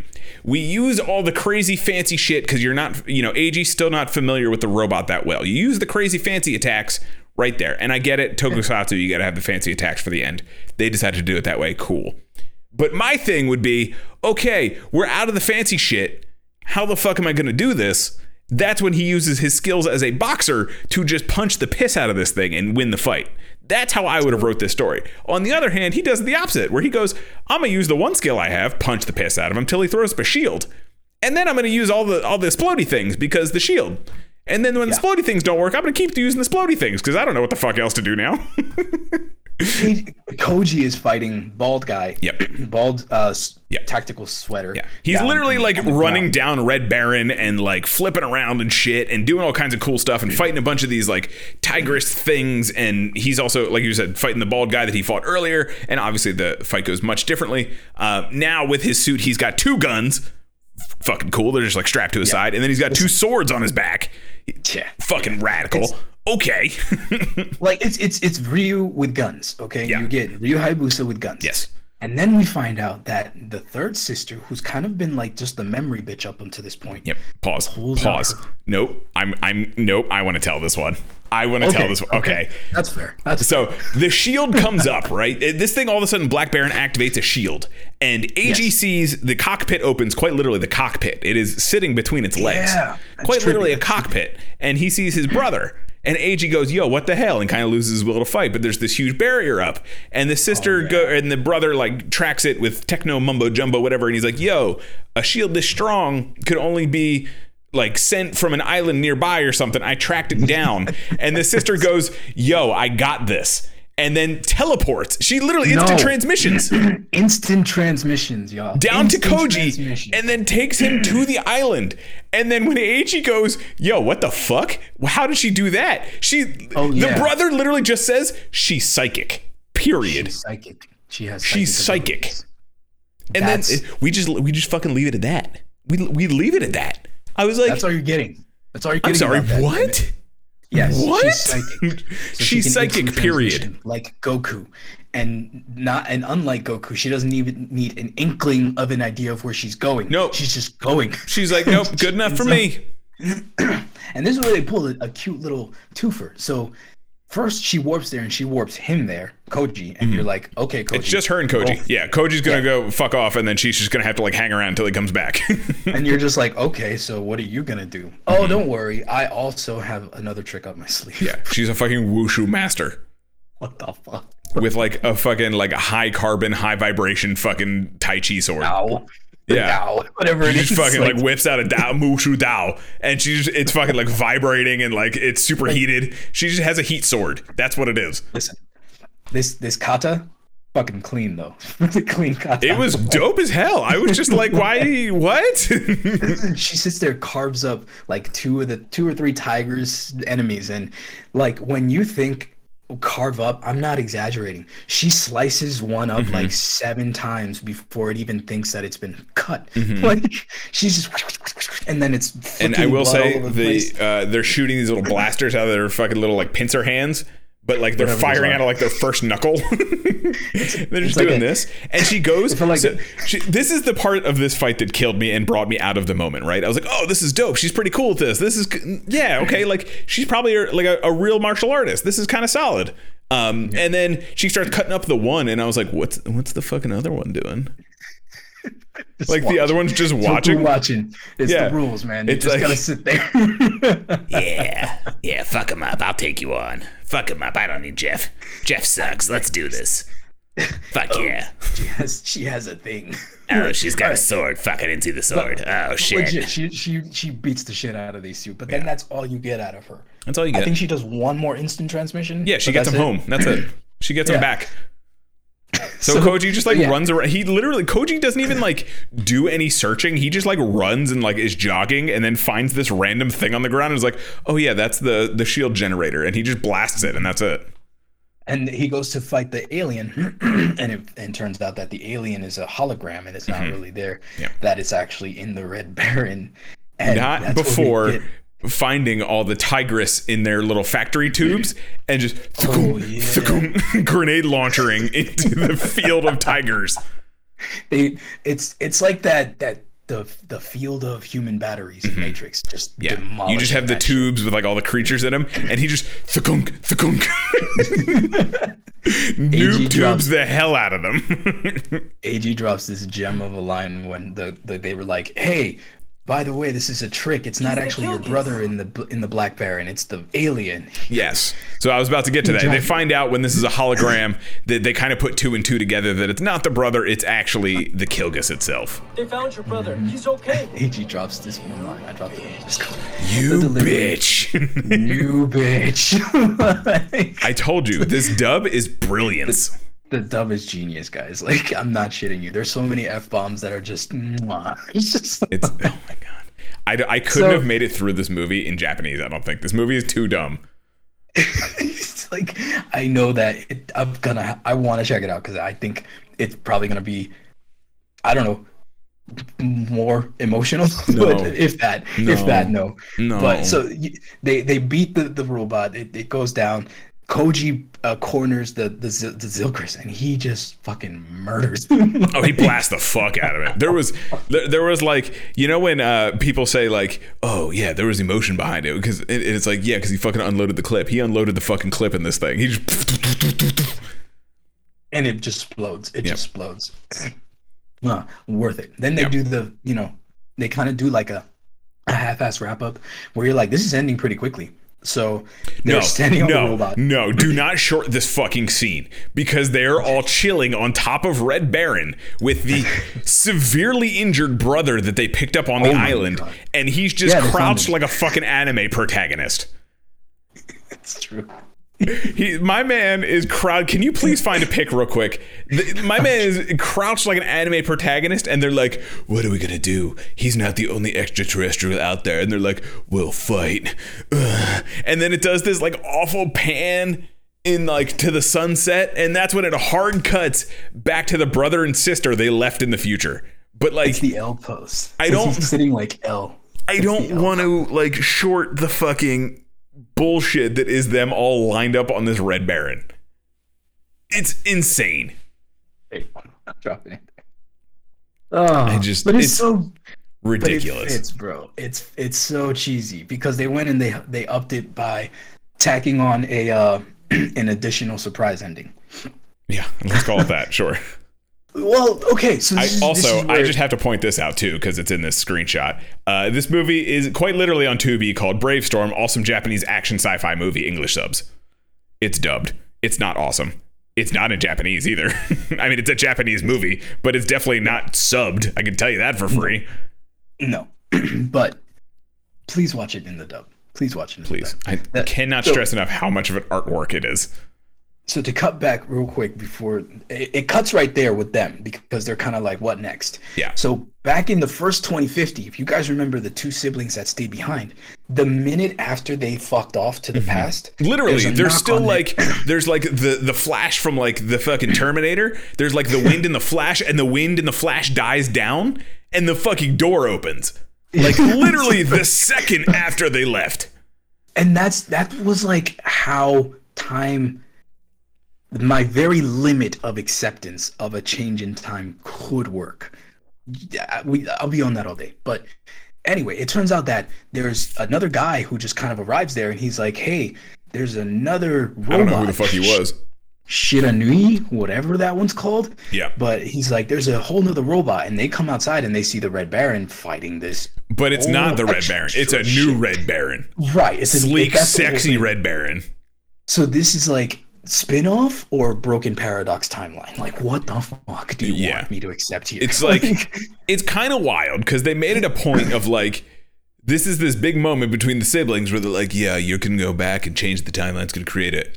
We use all the crazy fancy shit because you're not, you know, AG's still not familiar with the robot that well. You use the crazy fancy attacks right there. And I get it, Tokusatsu, you got to have the fancy attacks for the end. They decided to do it that way. Cool. But my thing would be okay, we're out of the fancy shit. How the fuck am I going to do this? That's when he uses his skills as a boxer to just punch the piss out of this thing and win the fight. That's how I would have wrote this story. On the other hand, he does the opposite, where he goes, "I'm gonna use the one skill I have, punch the piss out of him till he throws up a shield, and then I'm gonna use all the all the explodey things because the shield." And then when the explodey things don't work, I'm gonna keep using the explodey things because I don't know what the fuck else to do now. Koji is fighting bald guy. Yep. Bald uh, Yep. tactical sweater. Yeah. He's down literally like running ground. down Red Baron and like flipping around and shit and doing all kinds of cool stuff and fighting a bunch of these like tigress things. And he's also, like you said, fighting the bald guy that he fought earlier. And obviously the fight goes much differently. Uh, now with his suit, he's got two guns. Fucking cool. They're just like strapped to his side. And then he's got two swords on his back. Yeah. Fucking radical. Okay. Like it's it's it's Ryu with guns. Okay. Yeah. You get Ryu Hayabusa with guns. yes. And then we find out that the third sister, who's kind of been like just the memory bitch up until this point. Yep. Pause. Pause. Nope. I'm, I'm, nope. I want to tell this one. I want to tell this one. okay. That's fair. That's So the shield comes up, right? This thing all of a sudden, Black Baron activates a shield, and AG Yes. sees the cockpit opens quite literally the cockpit. It is sitting between its legs, Yeah, quite literally a cockpit, and he sees his brother. And AG goes, "Yo, what the hell?" and kind of loses his will to fight. But there's this huge barrier up, and the sister Oh, go and the brother like tracks it with techno mumbo jumbo whatever, and he's like, "Yo, a shield this strong could only be." Like sent from an island nearby or something. I tracked it down. and the sister goes, Yo, I got this. And then teleports. She literally instant No. transmissions instant transmissions, y'all. down Instant to Koji and then takes him to the island. And then when Aichi goes, Yo, what the fuck? How did she do that? She Oh, the yeah. brother literally just says she's psychic. Period. She's psychic. She has. She's psychic. psychic. abilities. and That's- then we just we just fucking leave it at that. We we leave it at that. I was like, That's all you're getting. That's all you're getting. I'm sorry, about that. what? Yes. What? She's psychic. So She's can psychic, period. Like Goku, and not and unlike Goku, she doesn't even need an inkling of an idea of where she's going. Nope. She's just going. She's like, Nope, good enough for So- me. And this is where they pull a, a cute little twofer. So first she warps there and she warps him there, Koji, and you're like, okay, Koji. Mm-hmm. It's just her and Koji. Yeah, Koji's gonna Yeah. go fuck off, and then she's just gonna have to like hang around until he comes back. and you're just like, okay, so what are you gonna do? Oh, don't worry, I also have another trick up my sleeve. Mm-hmm. yeah, she's a fucking wushu master What the fuck? with like a fucking like a high carbon, high vibration fucking tai chi sword. Ow. Yeah. Ow. Whatever it She is. just fucking like, like whips out a Dao Mushu Dao, and she's it's fucking like vibrating and like it's super heated. She just has a heat sword. That's what it is. listen, this this kata fucking clean though. the clean cut. It was dope as hell. I was just like, why? What? she sits there, carves up like two of the two or three tigers enemies, and like when you think carve up, I'm not exaggerating. She slices one up Mm-hmm. like seven times before it even thinks that it's been cut. Mm-hmm. Like she's just, and then it's. and I will say over the uh, they're shooting these little blasters out of their fucking little like pincer hands, but like they're firing out of like their first knuckle. they're just like doing a- this, and she goes. like so she, this is the part of this fight that killed me and brought me out of the moment. Right? I was like, oh, this is dope. She's pretty cool at this. This is yeah, okay. Like she's probably like a, a real martial artist. This is kind of solid. Um, and then she starts cutting up the one, and I was like, "What's what's the fucking other one doing?" Like the other one's just Just watching. watching. It's Yeah. the rules, man. You It's just like- gotta sit there. Yeah, yeah, fuck him up. I'll take you on. Fuck him up. I don't need Jeff. Jeff sucks. Let's do this. Fuck oh, yeah. she has she has a thing. Oh, she's got a sword. Fuck, I didn't see the sword. Oh, shit. Legit, she she she beats the shit out of these two, but then that's all you get out of her. That's all you get. I think she does one more instant transmission. Yeah, she gets him it. home. That's it. She gets him back. So, So, Koji just like yeah. runs around. He literally Koji doesn't even like do any searching. He just like runs and like is jogging and then finds this random thing on the ground and is like, "Oh yeah, that's the the shield generator." And he just blasts it and that's it. And he goes to fight the alien, and it and turns out that the alien is a hologram and it's not really there. Mm-hmm. Yeah. That it's actually in the Red Baron. And Not that's where we before get- finding all the tigress in their little factory tubes and just Oh, yeah. grenade launchering into the field of tigers. they it's it's like that that the the field of human batteries in Matrix just Mm-hmm. Yeah, you just have the shit. tubes with like all the creatures in them, and he just thunk thunk. Noob tubes drops- the hell out of them. AG drops this gem of a line when the, the they were like, "Hey, by the way, this is a trick. It's not actually your brother in the bl- in the Black Baron. It's the alien." yes. So I was about to get to that. They find out when this is a hologram that they kind of put two and two together that it's not the brother, it's actually the Kilgis itself. They found your brother. He's okay. AG drops this one line. I dropped it. in You The bitch. you bitch. I told you, this dub is brilliance. The dub is genius, guys. Like I'm not shitting you. There's so many f bombs that are just. Mwah. It's just. It's oh my god. I, I couldn't So- have made it through this movie in Japanese. I don't think this movie is too dumb. it's like I know that it, I'm gonna I want to check it out because I think it's probably gonna be I don't know more emotional No. but if that No. if that no No. but so they they beat the the robot it, it goes down Koji uh, corners the the, Zil- the Zilkris and he just fucking murders him. Oh, he blasts the fuck out of it. There was, there, there was like, you know, when uh, people say like, "Oh yeah, there was emotion behind it," because it, it's like, yeah, because he fucking unloaded the clip. He unloaded the fucking clip in this thing. He just, and it just explodes. It Yep. just explodes. Uh, worth it. Then they Yep. do the, you know, they kind of do like a, a half-ass wrap-up where you're like, this is ending pretty quickly. So they're no, standing on the no, robot. no, do not short this fucking scene because they're all chilling on top of Red Baron with the severely injured brother that they picked up on the Oh island, God. and he's just Yeah, crouched like a fucking anime protagonist. It's true. He, my man is crowd. Can you please find a pic real quick? The- my man is crouched like an anime protagonist, and they're like, "What are we gonna do? He's not the only extraterrestrial out there." And they're like, "We'll fight." Ugh. And then it does this like awful pan in like to the sunset, and that's when it hard cuts back to the brother and sister they left in the future. But like, It's the L pose. I don't- sitting like L. I It's don't want to like short the fucking bullshit that is them all lined up on this Red Baron. It's insane. Hey, I'm dropping it. Oh, I just- but it's, it's so but it Ridiculous. fits, bro. It's it's so cheesy because they went and they they upped it by tacking on a uh, an additional surprise ending. yeah, let's call it that. Sure. Well, okay. So I is, also I just have to point this out too because it's in this screenshot. Uh, this movie is quite literally on Tubi called Bravestorm, awesome Japanese action sci-fi movie English subs. It's dubbed. It's not awesome. It's not in Japanese either. I mean, it's a Japanese movie, but it's definitely not subbed. I can tell you that for free. no, but please watch it in the dub. Please watch it. In the dub. Please, I That- cannot so- stress enough how much of an artwork it is. So to cut back real quick before it, it cuts right there with them because they're kind of like what next Yeah. so back in the first 2050 if you guys remember the two siblings that stayed behind the minute after they fucked off to the past Mm-hmm. Literally, there's a there's knock still like there's like the the flash from like the fucking Terminator. There's like the wind and the flash, and the wind and the flash dies down, and the fucking door opens. Like literally the second after they left. and that's that was like how time my very limit of acceptance of a change in time could work yeah, we i'll be on that all day but anyway it turns out that there's another guy who just kind of arrives there and he's like hey there's another robot I don't know who the fuck he was. Shiranui, whatever that one's called. Yeah. But he's like, there's a whole nother robot, and they come outside and they see the Red Baron fighting this. But it's not the Red Baron. It's a new shit. Red Baron. Right. It's a Sleek, that's the whole sexy. Red Baron. So this is like spin-off or broken paradox timeline. Like, what the fuck do you Yeah. want me to accept here? It's like it's kind of wild because they made it a point of like this is this big moment between the siblings where they're like, yeah, you can go back and change the timeline. It's going to create a,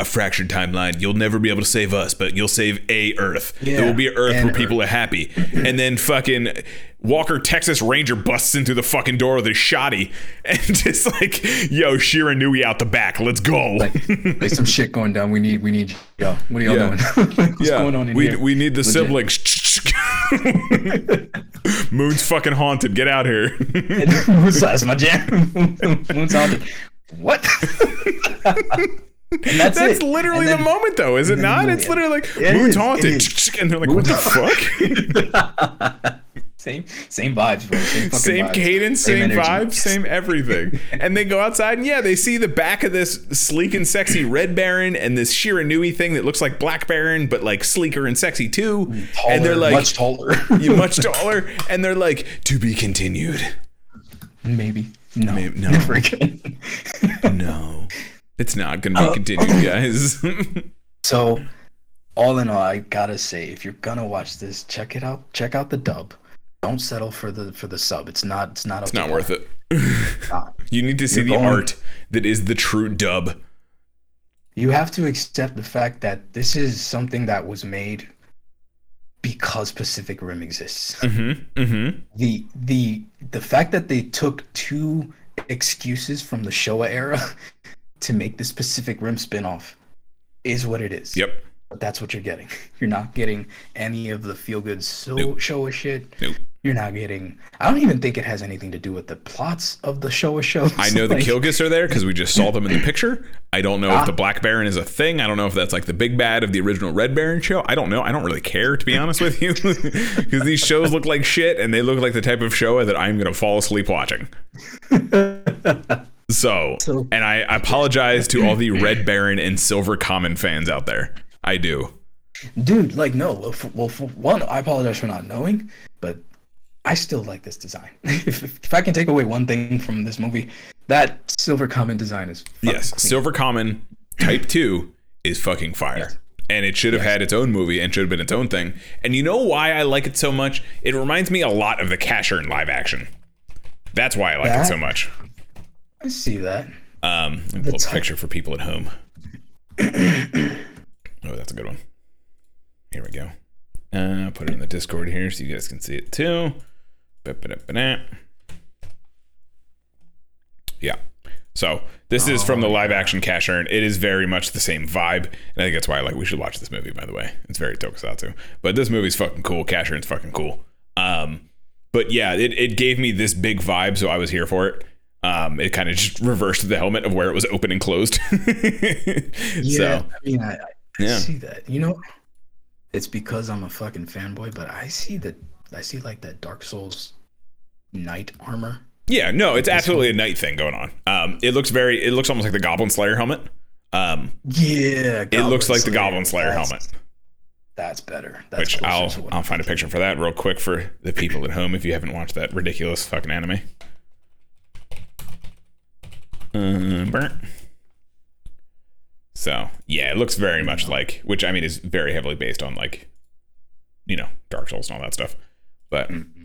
a, fractured timeline. You'll never be able to save us, but you'll save a Earth. Yeah, there will be an Earth where people are happy. And then fucking Walker Texas Ranger busts in through the fucking door with his shoddy and just like, yo, Shiranui out the back. Let's go. like, there's some shit going down. We need, we need, yo, what are y'all Yeah. doing? What's going on in we, here? we need the Legit. siblings. Moon's fucking haunted. Get out here. Moon's that's my jam. Moon's haunted. What? And that's, That's it. literally And the moment, though, is it then not? It's literally like Moon's is, haunted, and they're like, "What the fuck?" Same, same vibes, bro. Same, same vibes. cadence, same, energy. vibe, same everything. and they go outside, and yeah, they see the back of this sleek and sexy Red Baron and this Shiranui thing that looks like Black Baron, but like sleeker and sexy too. Mm, taller, and they're like, much taller. "You much taller," and they're like, "To be continued." Maybe. No. Maybe- no. Never again. No, it's not gonna Uh, be continued, guys. So, all in all, I gotta say, if you're gonna watch this, check it out. Check out the dub. Don't settle for the for the sub. It's not. It's not. it's not worth it. You need to see You're the going- art that is the true dub. You have to accept the fact that this is something that was made because Pacific Rim exists. Mm-hmm. Mm-hmm. the the the fact that they took two excuses from the Showa era to make this specific Rim spin-off is what it is. Yep. But that's what you're getting. You're not getting any of the feel good so Nope. Showa shit. Nope. You're not getting I don't even think it has anything to do with the plots of the show Showa shows. I know the Like, Kilgis are there because we just saw them in the picture. I don't know Ah. if the Black Baron is a thing. I don't know if that's like the big bad of the original Red Baron show. I don't know. I don't really care to be honest with you because these shows look like shit and they look like the type of show that I'm going to fall asleep watching. So, So- and I apologize to all the Red Baron and Silver Kamen fans out there. I do. Dude, like no. Well for, well, for one, I apologize for not knowing, but I still like this design. if, if I can take away one thing from this movie, that Silver Kamen design is Yes, clean. Silver Kamen Type 2 is fucking fire. Yes. And it should have had its own movie and should have been its own thing. And you know why I like it so much? It reminds me a lot of the Casshern in live action. That's why I like it so much. I see that. Um, let me pull up a picture for people at home. oh, that's a good one. Here we go. Uh, put it in the Discord here so you guys can see it too. Yeah. So this is from the live action Casshern. It is very much the same vibe. And I think that's why like we should watch this movie, by the way. It's very tokusatsu. But this movie's fucking cool. Casshern's fucking cool. Um, but yeah, it, it gave me this big vibe, so I was here for it. Um, it kind of just reversed the helmet of where it was open and closed. Yeah, so I mean, I, I Yeah. see that. You know, it's because I'm a fucking fanboy, but I see that. I see like that Dark Souls knight armor. yeah, no, it's absolutely a knight thing going on. Um, it looks very, it looks almost like the Goblin Slayer helmet. Um, Yeah, it looks like the Goblin Slayer That's- helmet. That's better. That's which I'll I'll I'm find a picture for that real quick for the people at home if you haven't watched that ridiculous fucking anime. Uh, burnt. So yeah, it looks very much like, which I mean is very heavily based on like, you know, Dark Souls and all that stuff. But Mm-hmm.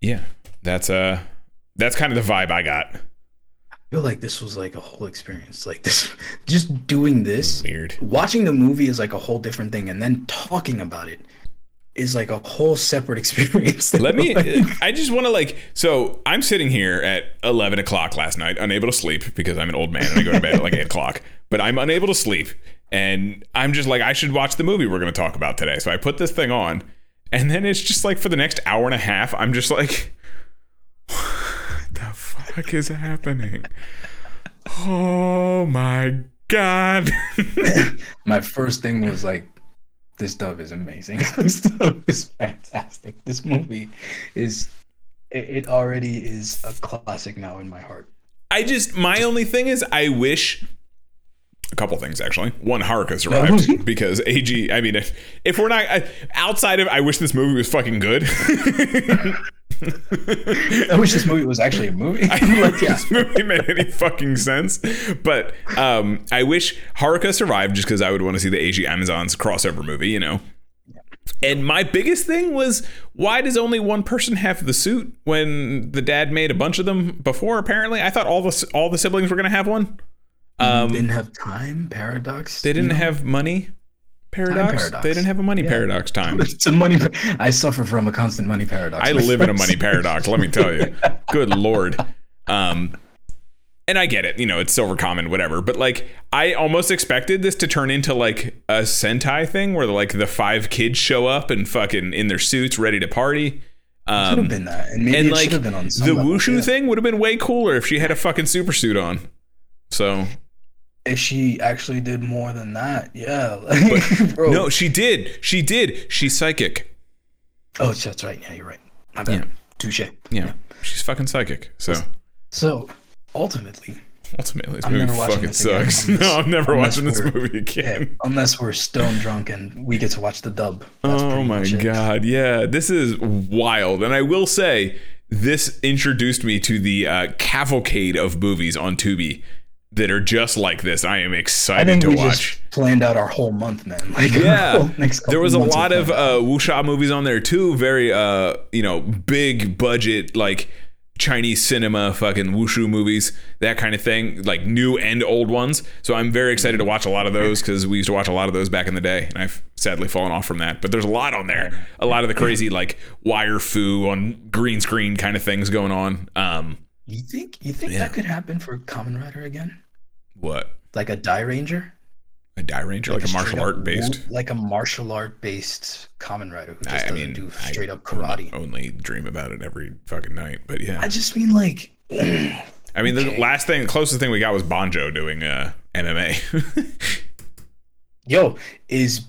yeah, that's uh that's kind of the vibe I got. I feel like this was like a whole experience. Like this, just doing this, Weird. watching the movie is like a whole different thing, and then talking about it is like a whole separate experience. Let me. Uh, I just want to like. So I'm sitting here at 11 o'clock last night, unable to sleep because I'm an old man and I go to bed at like 8 o'clock. But I'm unable to sleep, and I'm just like, I should watch the movie we're going to talk about today. So I put this thing on, and then it's just like for the next hour and a half, I'm just like, what the fuck is happening? Oh my god. my first thing was like, this dub is amazing. this dub is fantastic. This movie is, it, it already is a classic now in my heart. I just my only thing is I wish a couple things actually. One, Haruka survived because AG. I mean, if if we're not I, outside of, I wish this movie was fucking good. I wish this movie was actually a movie. I don't Like, yeah. this movie made any fucking sense, but um, I wish Haruka survived just because I would want to see the AG Amazons crossover movie, you know. And my biggest thing was why does only one person have the suit when the dad made a bunch of them before? Apparently, I thought all the all the siblings were gonna have one. Um, didn't have time paradox. They didn't you know? have money paradox. paradox. They didn't have a money Yeah. paradox time. It's a money. I suffer from a constant money paradox. I live in a money paradox. Let me tell you. Good lord. Um, and I get it. You know, it's Silver Kamen, whatever. But like, I almost expected this to turn into like a Sentai thing where like the five kids show up and fucking in their suits, ready to party. Should have Um, been that, and maybe and like should have been on the level, wushu yeah. thing would have been way cooler if she had a fucking super suit on. So If she actually did more than that, yeah. Like, bro. no, she did. She did. She's psychic. Oh, that's right. Yeah, you're right. My bad. Yeah. Touche. Yeah, she's fucking psychic. So So ultimately, ultimately, this I'm movie fucking this sucks. unless- no, I'm never watching this movie again. yeah, unless we're stone drunk and we get to watch the dub. That's Oh my god, yeah, this is wild. And I will say, this introduced me to the uh, cavalcade of movies on Tubi that are just like this. I am I excited think to we watch. just planned out our whole month, man. Like, Yeah, there was a lot of uh, wuxia movies on there too. Very, uh, you know, big budget like Chinese cinema, fucking wushu movies, that kind of thing, like new and old ones. So I'm very excited to watch a lot of those because we used to watch a lot of those back in the day, and I've sadly fallen off from that. But there's a lot on there, a lot of the crazy like wire fu on green screen kind of things going on. Um, You think you think Yeah. that could happen for Kamen Rider again? What Like a Dairanger? a Dairanger, like, a martial art based. like a martial art based Kamen Rider who just I, I doesn't mean, do I straight up karate. Only dream about it every fucking night, but yeah. I just mean like I mean, the last thing, closest thing we got was Banjo doing uh, MMA. yo is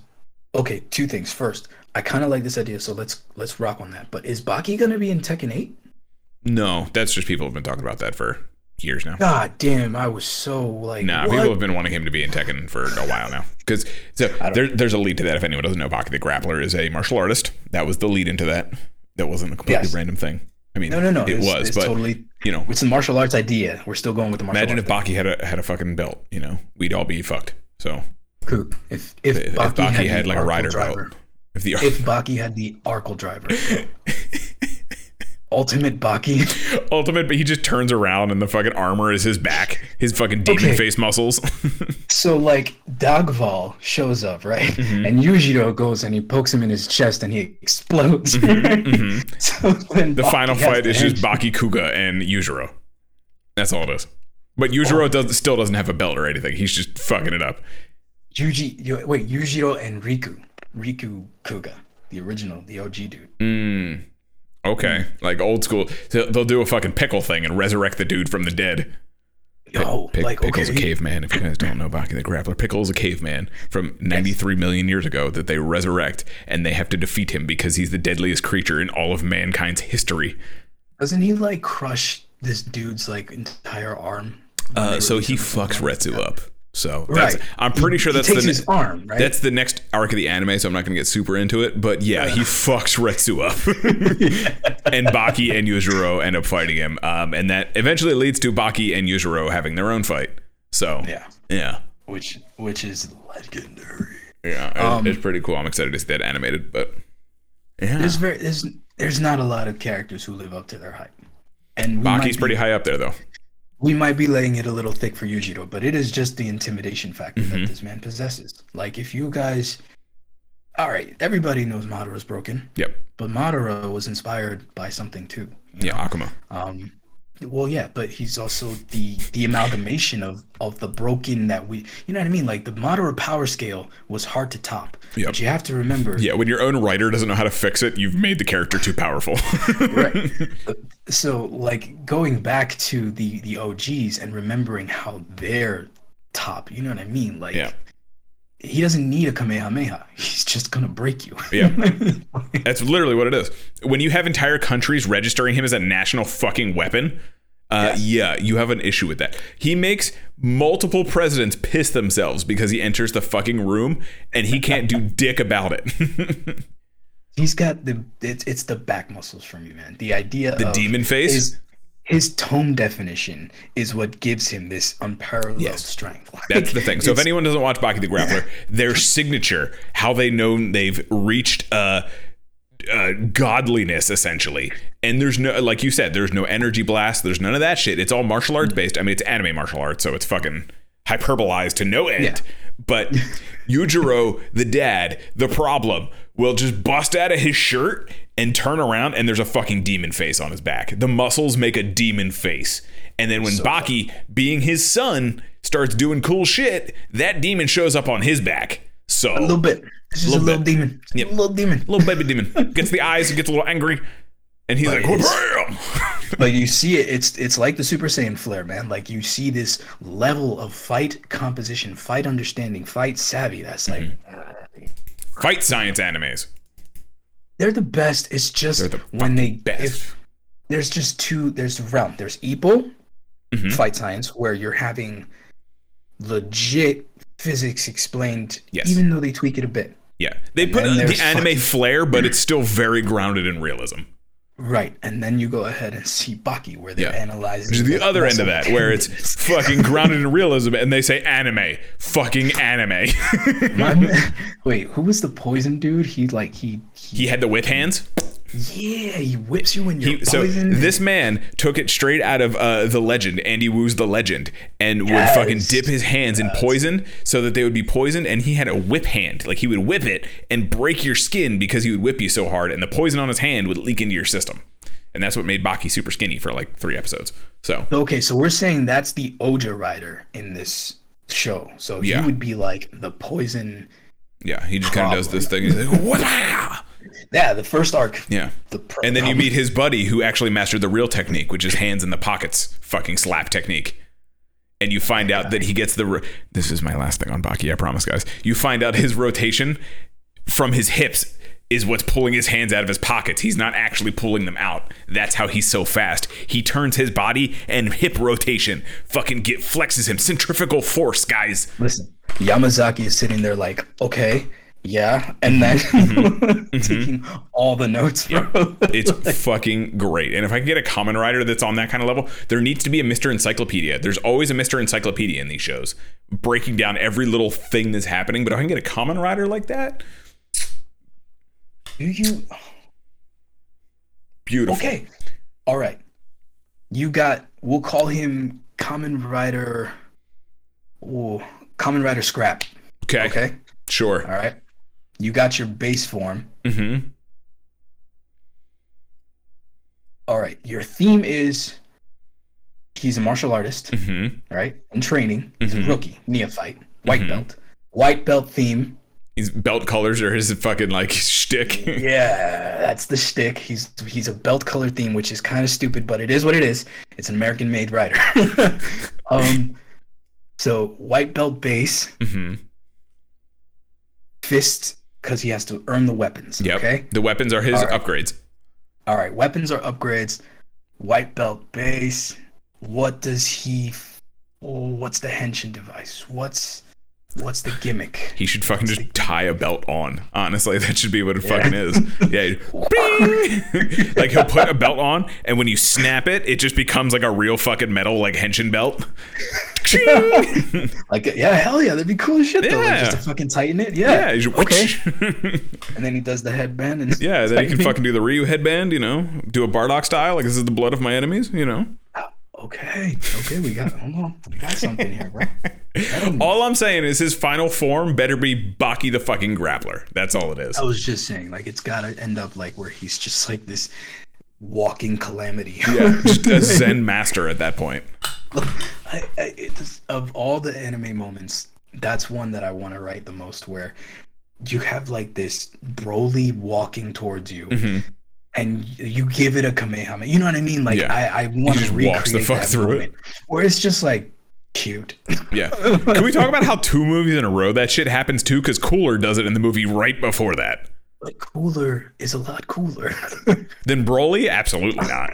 okay two things first i kind of like this idea so let's let's rock on that but is baki gonna be in tekken 8 no, that's just people have been talking about that for years now. god damn i was so like Nah, people have been wanting him to be in Tekken for a while now. Because so there, there's a lead to that. If anyone doesn't know, Baki the Grappler is a martial artist. That was the lead into that. That wasn't a completely Yes. random thing. I mean, no no no it it's, was, it's but totally you know, it's the martial arts idea we're still going with the martial imagine if arts Baki had a had a fucking belt. You know, we'd all be fucked. So Cool. if if, if, if baki, Baki had, had, like a rider driver, belt, if the if baki had the Arcle driver ultimate baki ultimate, but he just turns around and the fucking armor is his back, his fucking demon Okay. face muscles. So like Dagval shows up, right? Mm-hmm. And Yujiro goes and he pokes him in his chest and he explodes. So then Mm-hmm, the Baki final fight is just Baki Kuga and Yujiro. That's all it is. But Yujiro Oh. does still doesn't have a belt or anything. He's just fucking it up. Yuji wait, Yujiro and Riku. Riku Kuga, the original, the OG dude. Mm. Okay, like old school. They'll do a fucking pickle thing and resurrect the dude from the dead. Yo, Pick, like Pickle's okay. a caveman. If you guys don't know Baki the Grappler, Pickle's a caveman from 93 million years ago that they resurrect and they have to defeat him because he's the deadliest creature in all of mankind's history. Doesn't he like crush this dude's like entire arm? Uh, so he fucks Retsu up. So that's, Right. I'm pretty He- sure he that's takes the his arm, right? That's the next arc of the anime, so I'm not going to get super into it. But yeah, he fucks Retsu up, and Baki and Yujiro end up fighting him, um, and that eventually leads to Baki and Yujiro having their own fight. So yeah, yeah, which which is legendary. yeah, it- Um, it's pretty cool. I'm excited to see that animated, but yeah, There's very there's there's not a lot of characters who live up to their hype. And Baki's be- pretty high up there though. We might be laying it a little thick for Yujiro, but it is just the intimidation factor Mm-hmm. that this man possesses. Like if you guys, all right, everybody knows Madara's broken, Yep. but Madara was inspired by something too. Yeah, know? Akuma. Um, well, yeah, but he's also the the amalgamation of of the broken that we, you know what I mean? Like the moderate power scale was hard to top, Yep. but you have to remember, Yeah, when your own writer doesn't know how to fix it, you've made the character too powerful. right? so like going back to the the OGs and remembering how they're top, you know what I mean? Like Yeah. He doesn't need a Kamehameha. He's just gonna break you. Yeah. That's literally what it is. When you have entire countries registering him as a national fucking weapon, uh, yeah, you have an issue with that. He makes multiple presidents piss themselves because he enters the fucking room and he can't do dick about it. He's got the it's it's the back muscles for me, man. The idea The demon face? His, his tone definition is what gives him this unparalleled Yes. strength. Like, That's the thing. So if anyone doesn't watch Baki the Grappler, their signature, how they know they've reached uh, uh, godliness essentially, and there's no, like you said, there's no energy blast. There's none of that shit. It's all martial arts based. I mean, it's anime martial arts, so it's fucking hyperbolized to no end. Yeah. But Yujiro, the dad, the problem, will just bust out of his shirt and turn around, and there's a fucking demon face on his back. The muscles make a demon face. And then when Baki, being his son, starts doing cool shit, that demon shows up on his back. So a little bit. Just Little a little bit. demon. Yep. A little demon. little baby demon gets the eyes, gets a little angry, and he's But like, "Bam!" But you see it. It's it's like the Super Saiyan flare, man. Like you see this level of fight composition, fight understanding, fight savvy. That's like Mm-hmm. Fight science animes. They're the best. It's just the when they best. if there's just two. There's a realm. There's Mhm. fight science, where you're having legit physics explained, Yes. even though they tweak it a bit. Yeah, they And put the anime fucking- flair, but it's still very grounded in realism. Right, and then you go ahead and see Baki, where they're Yeah. analyzing Which is the other end of that, where it's fucking grounded in realism, and they say anime, fucking anime. Man- Wait, who was the poison dude? He like he, he he had the whip hands. Yeah, he whips you when you're He, so this man took it straight out of uh, the legend, Andy Woo's the legend, and would fucking dip his hands in poison so that they would be poisoned. And he had a whip hand, like he would whip it and break your skin because he would whip you so hard, and the poison on his hand would leak into your system. And that's what made Baki super skinny for like three episodes. So Okay, so we're saying that's the Ouja rider in this show. So Yeah. he would be like the poison. yeah, he just kind of does this thing. He's like, "What?" Yeah, the first arc. Yeah. The And then you meet his buddy who actually mastered the real technique, which is hands in the pockets, fucking slap technique. And you find out that he gets the. Ro- this is my last thing on Baki, I promise, guys. You find out his rotation from his hips is what's pulling his hands out of his pockets. He's not actually pulling them out. That's how he's so fast. He turns his body and hip rotation fucking get flexes him. Centrifugal force, guys. Listen, Yamazaki is sitting there like, okay, yeah, and mm-hmm. then mm-hmm. Mm-hmm. taking all the notes, bro. It's fucking great. And if I can get a Kamen Rider that's on that kind of level, there needs to be a Mr. Encyclopedia. There's always a Mr. Encyclopedia in these shows, breaking down every little thing that's happening. But if I can get a Kamen Rider like that, Do you? beautiful. Okay, all right. You got. We'll call him Kamen Rider. Oh, Kamen Rider Scrap. Okay. Okay. Sure. All right. You got your base form. Mm-hmm. All right. Your theme is he's a martial artist, Mm-hmm. right? In training. He's Mhm. a rookie, neophyte, white Mhm. belt. White belt theme. His belt colors are his fucking like shtick. Yeah, that's the shtick. He's he's a belt color theme, which is kind of stupid, but it is what it is. It's an American made rider. um so white belt base, mm-hmm. fist, because he has to earn the weapons. Yep. Okay. The weapons are his All right. upgrades. All right, weapons are upgrades. White belt base. What does he? Oh, what's the henshin device? What's what's the gimmick? He should fucking just tie a belt on. Honestly, that should be what it fucking is. Yeah. Bing! like he'll put a belt on, and when you snap it, it just becomes like a real fucking metal, like henshin belt. Like, yeah, hell yeah, that'd be cool as shit though. Like, just to fucking tighten it. yeah. Yeah. okay. And then he does the headband and yeah. Then you can fucking do the Ryu headband. You know, do a Bardock style. Like this is the blood of my enemies. You know. Ah, okay, okay, we got hold on, we got something here, bro. All I'm saying is his final form better be Baki the fucking grappler. That's all it is. I was just saying, like, it's gotta end up like where he's just like this walking calamity. Yeah, just a Zen master at that point. I, I, it's, of all the anime moments, that's one that I want to write the most. Where you have like this Broly walking towards you, Mhm. and you give it a Kamehameha. You know what I mean? Like Yeah. I, I want just to walks recreate the fuck that through it. moment, where it's just like cute. Yeah. Can we talk about how two movies in a row that shit happens too? Because Cooler does it in the movie right before that. But cooler is a lot cooler. than Broly, absolutely not.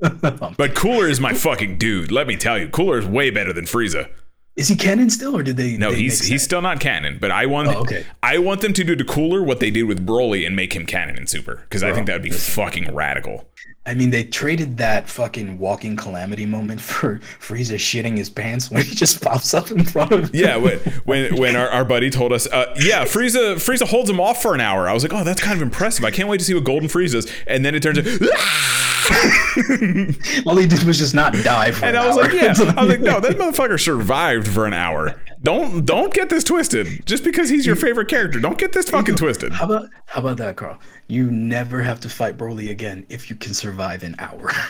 But Cooler is my fucking dude. Let me tell you, Cooler is way better than Frieza. is he canon still, or did they? No, they he's he's still not canon. But I want Oh, okay. I want them to do to Cooler what they did with Broly and make him canon in Super because I think that would be fucking radical. I mean, they traded that fucking walking calamity moment for Frieza shitting his pants when he just pops up in front of. Him. Yeah, when when, when our, our buddy told us, uh, yeah, Frieza Frieza holds him off for an hour. I was like, oh, that's kind of impressive. I can't wait to see what Golden Frieza's. And then it turns out, All he did was just not die for and an I was hour. like, yeah, I was like, no, that motherfucker survived for an hour. Don't don't get this twisted. Just because he's your favorite character, don't get this fucking twisted. How about how about that, Carl? You never have to fight Broly again if you can survive an hour.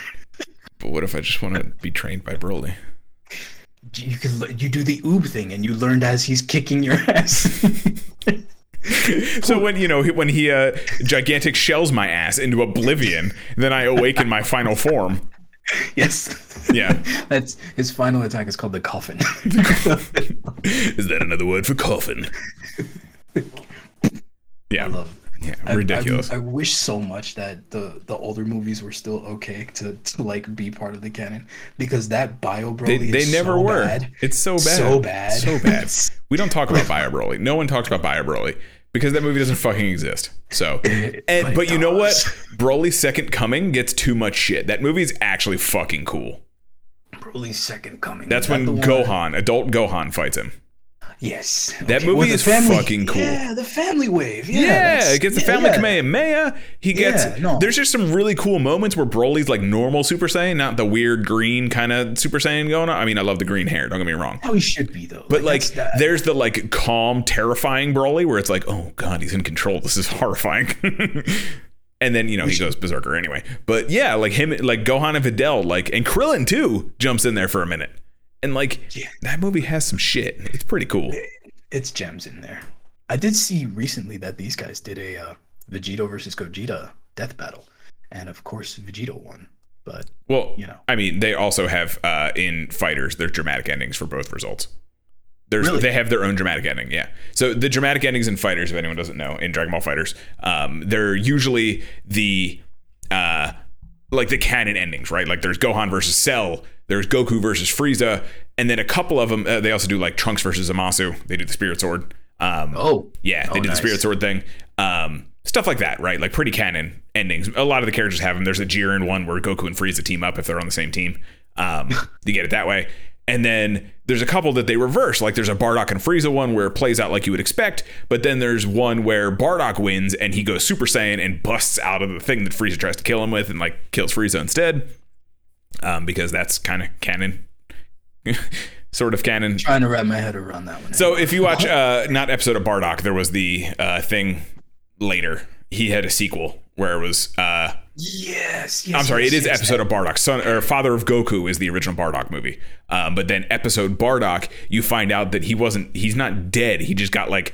But what if I just want to be trained by Broly? you can you do the oob thing and you learned as he's kicking your ass. So when you know he- when he uh, gigantic shells my ass into oblivion, then I awaken my final form. yes. Yeah. That's his final attack is called the coffin. Is that another word for coffin? Yeah. love Yeah, I- I- ridiculous. I, wish so much that the the older movies were still okay to, to like be part of the canon because that bio They, Broly they is never so were. bad. It's so bad. So bad. So bad. We don't talk about Bio Broly. No one talks about Bio Broly because that movie doesn't fucking exist. So, and, but you know what? Broly's Second Coming gets too much shit. That movie's actually fucking cool. Broly's second coming. That's that when one- Gohan, adult Gohan, fights him. Yes. That Okay, movie well, is family- fucking cool. Yeah, the family wave. Yeah, Yeah, it gets the yeah, family yeah. Kamehameha. He gets. Yeah, no. There's just some really cool moments where Broly's like normal Super Saiyan, not the weird green kind of Super Saiyan going on. I mean, I love the green hair. Don't get me wrong. How he should be though. But like, that- there's the like calm, terrifying Broly where it's like, oh god, he's in control. This is horrifying. and then you know he goes berserker anyway. But yeah, like him, like Gohan and Videl, like and Krillin too jumps in there for a minute. And like Yeah. that movie has some shit. It's pretty cool. it's gems in there. I did see recently that these guys did a uh, Vegito versus Gogeta death battle, and of course Vegito won. But Well, you know. I mean, they also have uh, in fighters their dramatic endings for both results. There's Really? they have their own dramatic ending, yeah. So the dramatic endings in fighters, if anyone doesn't know, in Dragon Ball FighterZ, um, they're usually the uh, like the canon endings, right? Like there's Gohan versus Cell, there's Goku versus Frieza, and then a couple of them. Uh, they also do like Trunks versus Zamasu. They do the Spirit Sword. Um, oh yeah, they Oh, did nice. the Spirit Sword thing. Um, stuff like that, right? Like pretty canon endings. A lot of the characters have them. There's a Jiren one where Goku and Frieza team up if they're on the same team. Um, you get it that way. And then there's a couple that they reverse. Like there's a Bardock and Frieza one where it plays out like you would expect. But then there's one where Bardock wins and he goes Super Saiyan and busts out of the thing that Frieza tries to kill him with and like kills Frieza instead. Um, because that's kind of canon. sort of canon. trying to wrap my head around that one. So if you watch uh not episode of Bardock, there was the uh thing later. He had a sequel where it was uh yes, yes. I'm sorry, yes, it is yes, episode of Bardock. Son or Father of Goku is the original Bardock movie. Um, but then episode Bardock, you find out that he wasn't he's not dead. He just got like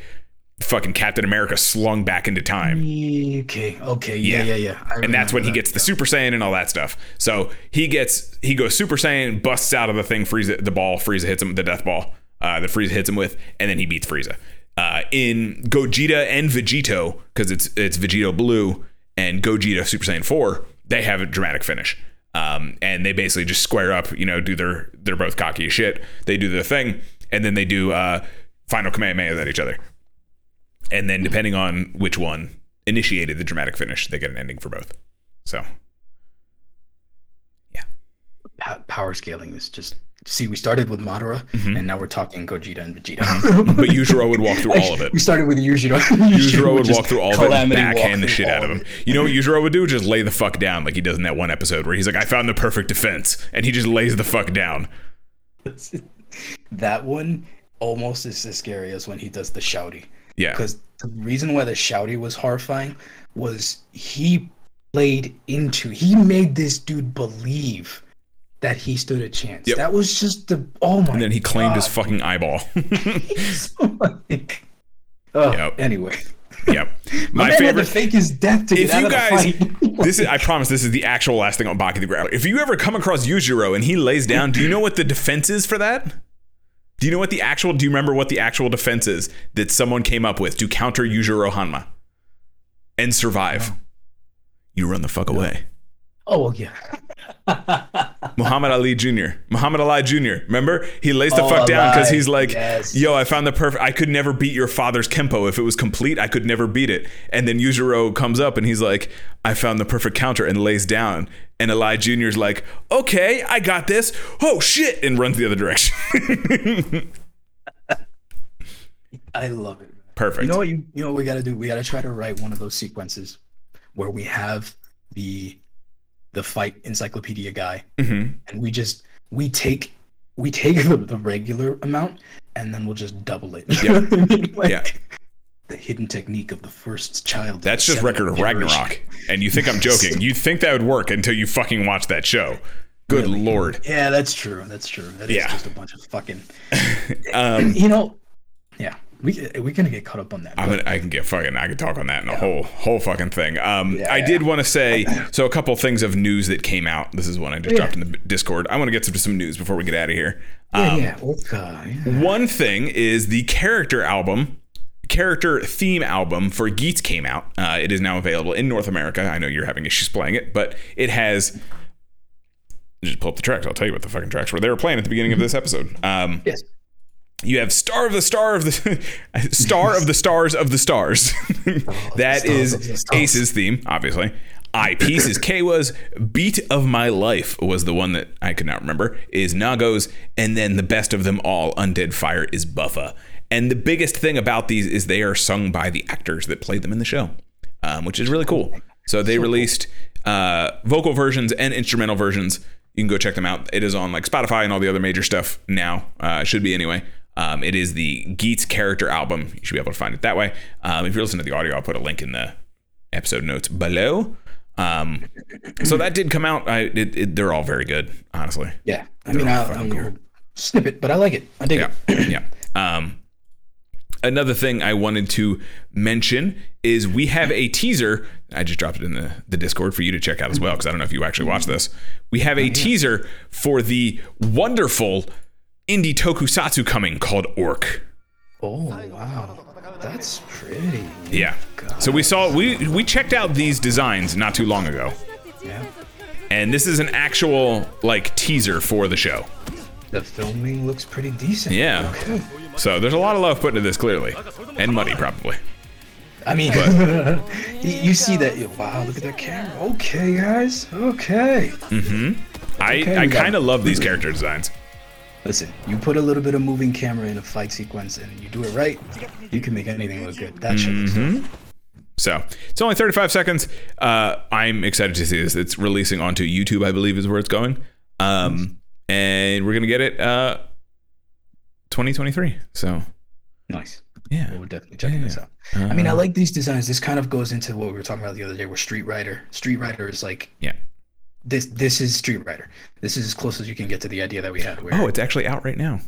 fucking Captain America slung back into time. Okay, okay, yeah, Yeah. yeah, yeah. And that's when he gets the Super Saiyan and all that stuff. So he gets he goes Super Saiyan, busts out of the thing, Frieza the ball, Frieza hits him the death ball uh, that Frieza hits him with, and then he beats Frieza. Uh, in Gogeta and Vegito, because it's it's Vegito Blue and Gogeta Super Saiyan Four, they have a dramatic finish. Um, and they basically just square up, you know, do their they're both cocky as shit. They do their thing, and then they do uh, final Kamehameha at each other. And then depending on which one initiated the dramatic finish, they get an ending for both. So po- power scaling is just. See, we started with Madara, Mm-hmm. and now we're talking Gogeta and Vegeta. But Yujiro would walk through all of it. We started with Yujiro. Yujiro would just walk through all of it, and backhand the shit out of him. it. You know what Yujiro would do? Just lay the fuck down like he does in that one episode where he's like, I found the perfect defense. And he just lays the fuck down. that one almost is as scary as when he does the shouty. Yeah. Because the reason why the shouty was horrifying was he played into, he made this dude believe that he stood a chance. Yep. That was just the, oh my And then he claimed his fucking eyeball. so like, oh, Yep. anyway. yep. My, My favorite. fake his death to if get out you of guys, the fight. this is, I promise, this is the actual last thing on Baki the Grappler. If you ever come across Yujiro and he lays down, do you know what the defense is for that? Do you know what the actual? Do you remember what the actual defense is that someone came up with to counter Yujiro Hanma and survive? Oh. You run the fuck away. oh, well, yeah. Muhammad Ali Jr. Muhammad Ali Jr. Remember? He lays the Oh, fuck down because he's like, Yes. yo, I found the perfect. I could never beat your father's Kempo. If it was complete, I could never beat it. And then Yujiro comes up and he's like, I found the perfect counter and lays down. And Ali Jr.'s like, okay, I got this. Oh, shit. And runs the other direction. I love it. Perfect. You know what you you know what we gotta do? We gotta try to write one of those sequences where we have the the fight encyclopedia guy Mhm. and we just we take we take the, the regular amount and then we'll just double it. I mean? Like, Yeah. The hidden technique of the first child. That's just Record of generation. Ragnarok. And you think I'm joking. You think that would work until you fucking watch that show. Good Really? lord. Yeah, that's true. That's true. That is Yeah. just a bunch of fucking. Um, You know, yeah, we we're gonna get caught up on that. Gonna, I can get fucking I can talk on that in a whole whole fucking thing. Um, Yeah, I yeah. did want to say so a couple things of news that came out. This is one I just Yeah. dropped in the Discord. I want to get to some news before we get out of here. yeah, Um, yeah, yeah. One thing is the character album, character theme album for Geats came out. Uh, it is now available in North America. I know you're having issues playing it, but it has. Just pull up the tracks. I'll tell you what the fucking tracks were. They were playing at the beginning of this episode. Um, Yes. You have star of the star of the star of the stars of the stars. that stars is. Ace's theme, obviously. Eyepiece is Keiwa's. Beat of My Life was the one that I could not remember. Is Na-Go's, and then the best of them all, Undead Fire, is Buffa. And the biggest thing about these is they are sung by the actors that played them in the show, um, which is really cool. So they released uh, vocal versions and instrumental versions. You can go check them out. It is on like Spotify and all the other major stuff now. Uh, should be anyway. Um, it is the Geats character album. You should be able to find it that way. Um, if you're listening to the audio, I'll put a link in the episode notes below. Um, so that did come out. I, it, it, they're all very good, honestly. Yeah, I mean, I, I mean, snippet, but I like it. I dig Yeah, it. yeah. Um, another thing I wanted to mention is we have a teaser. I just dropped it in the, the Discord for you to check out as well because I don't know if you actually watched this. We have a teaser for the wonderful indie tokusatsu coming called Orc. Oh wow, that's pretty. Yeah. So we saw we we checked out these designs not too long ago, Yeah, and this is an actual like teaser for the show. the filming looks pretty decent. Yeah. Okay. So there's a lot of love put into this clearly, and money probably. I mean, you you see that? Wow, look at that camera. Okay, guys. Okay. Mm-hmm. I Okay, I kind of love these character designs. Listen, you put a little bit of moving camera in a fight sequence, and you do it right, you can make anything look good. That shit. Mm-hmm. So it's only 35 seconds. Uh, I'm excited to see this. It's releasing onto YouTube, I believe, is where it's going. Um, and we're gonna get it uh, 2023. So Nice. yeah, Well, we're definitely checking Yeah. this out. I mean, I Uh, like these designs. This kind of goes into what we were talking about the other day, where Street Rider. Street Rider is like yeah. This. This is Street Rider. This is as close as you can get to the idea that we had. Where Oh, it's actually out right now.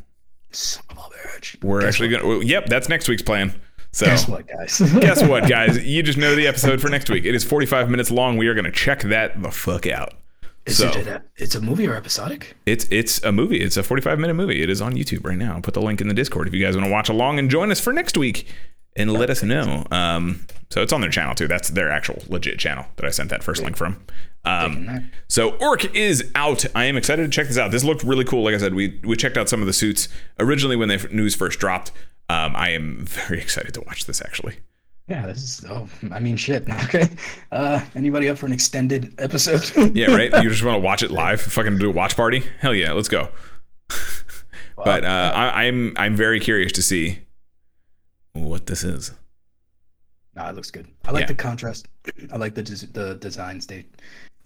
son of a bitch. We're Guess actually what? gonna. Yep, that's next week's plan. So Guess what, guys? guess what, guys? You just know the episode for next week. It is 45 minutes long. We are gonna check that the fuck out. Is so it a, it's a movie or episodic? it's it's a movie. It's a 45 minute movie. It is on YouTube right now. I'll put the link in the Discord if you guys want to watch along and join us for next week and let us know. Um, so it's on their channel too. That's their actual legit channel that I sent that first link from. Um, so Orc is out. I am excited to check this out. This looked really cool. Like I said, we we checked out some of the suits originally when the news first dropped. Um, I am very excited to watch this actually. Yeah, this is. Oh, I mean, shit. Okay. Uh, anybody up for an extended episode? Yeah, right. You just want to watch it live? Fucking do a watch party? Hell yeah, let's go. but uh, I, I'm I'm very curious to see what this is. Nah, it looks good. I like Yeah. the contrast. I like the des- the designs. They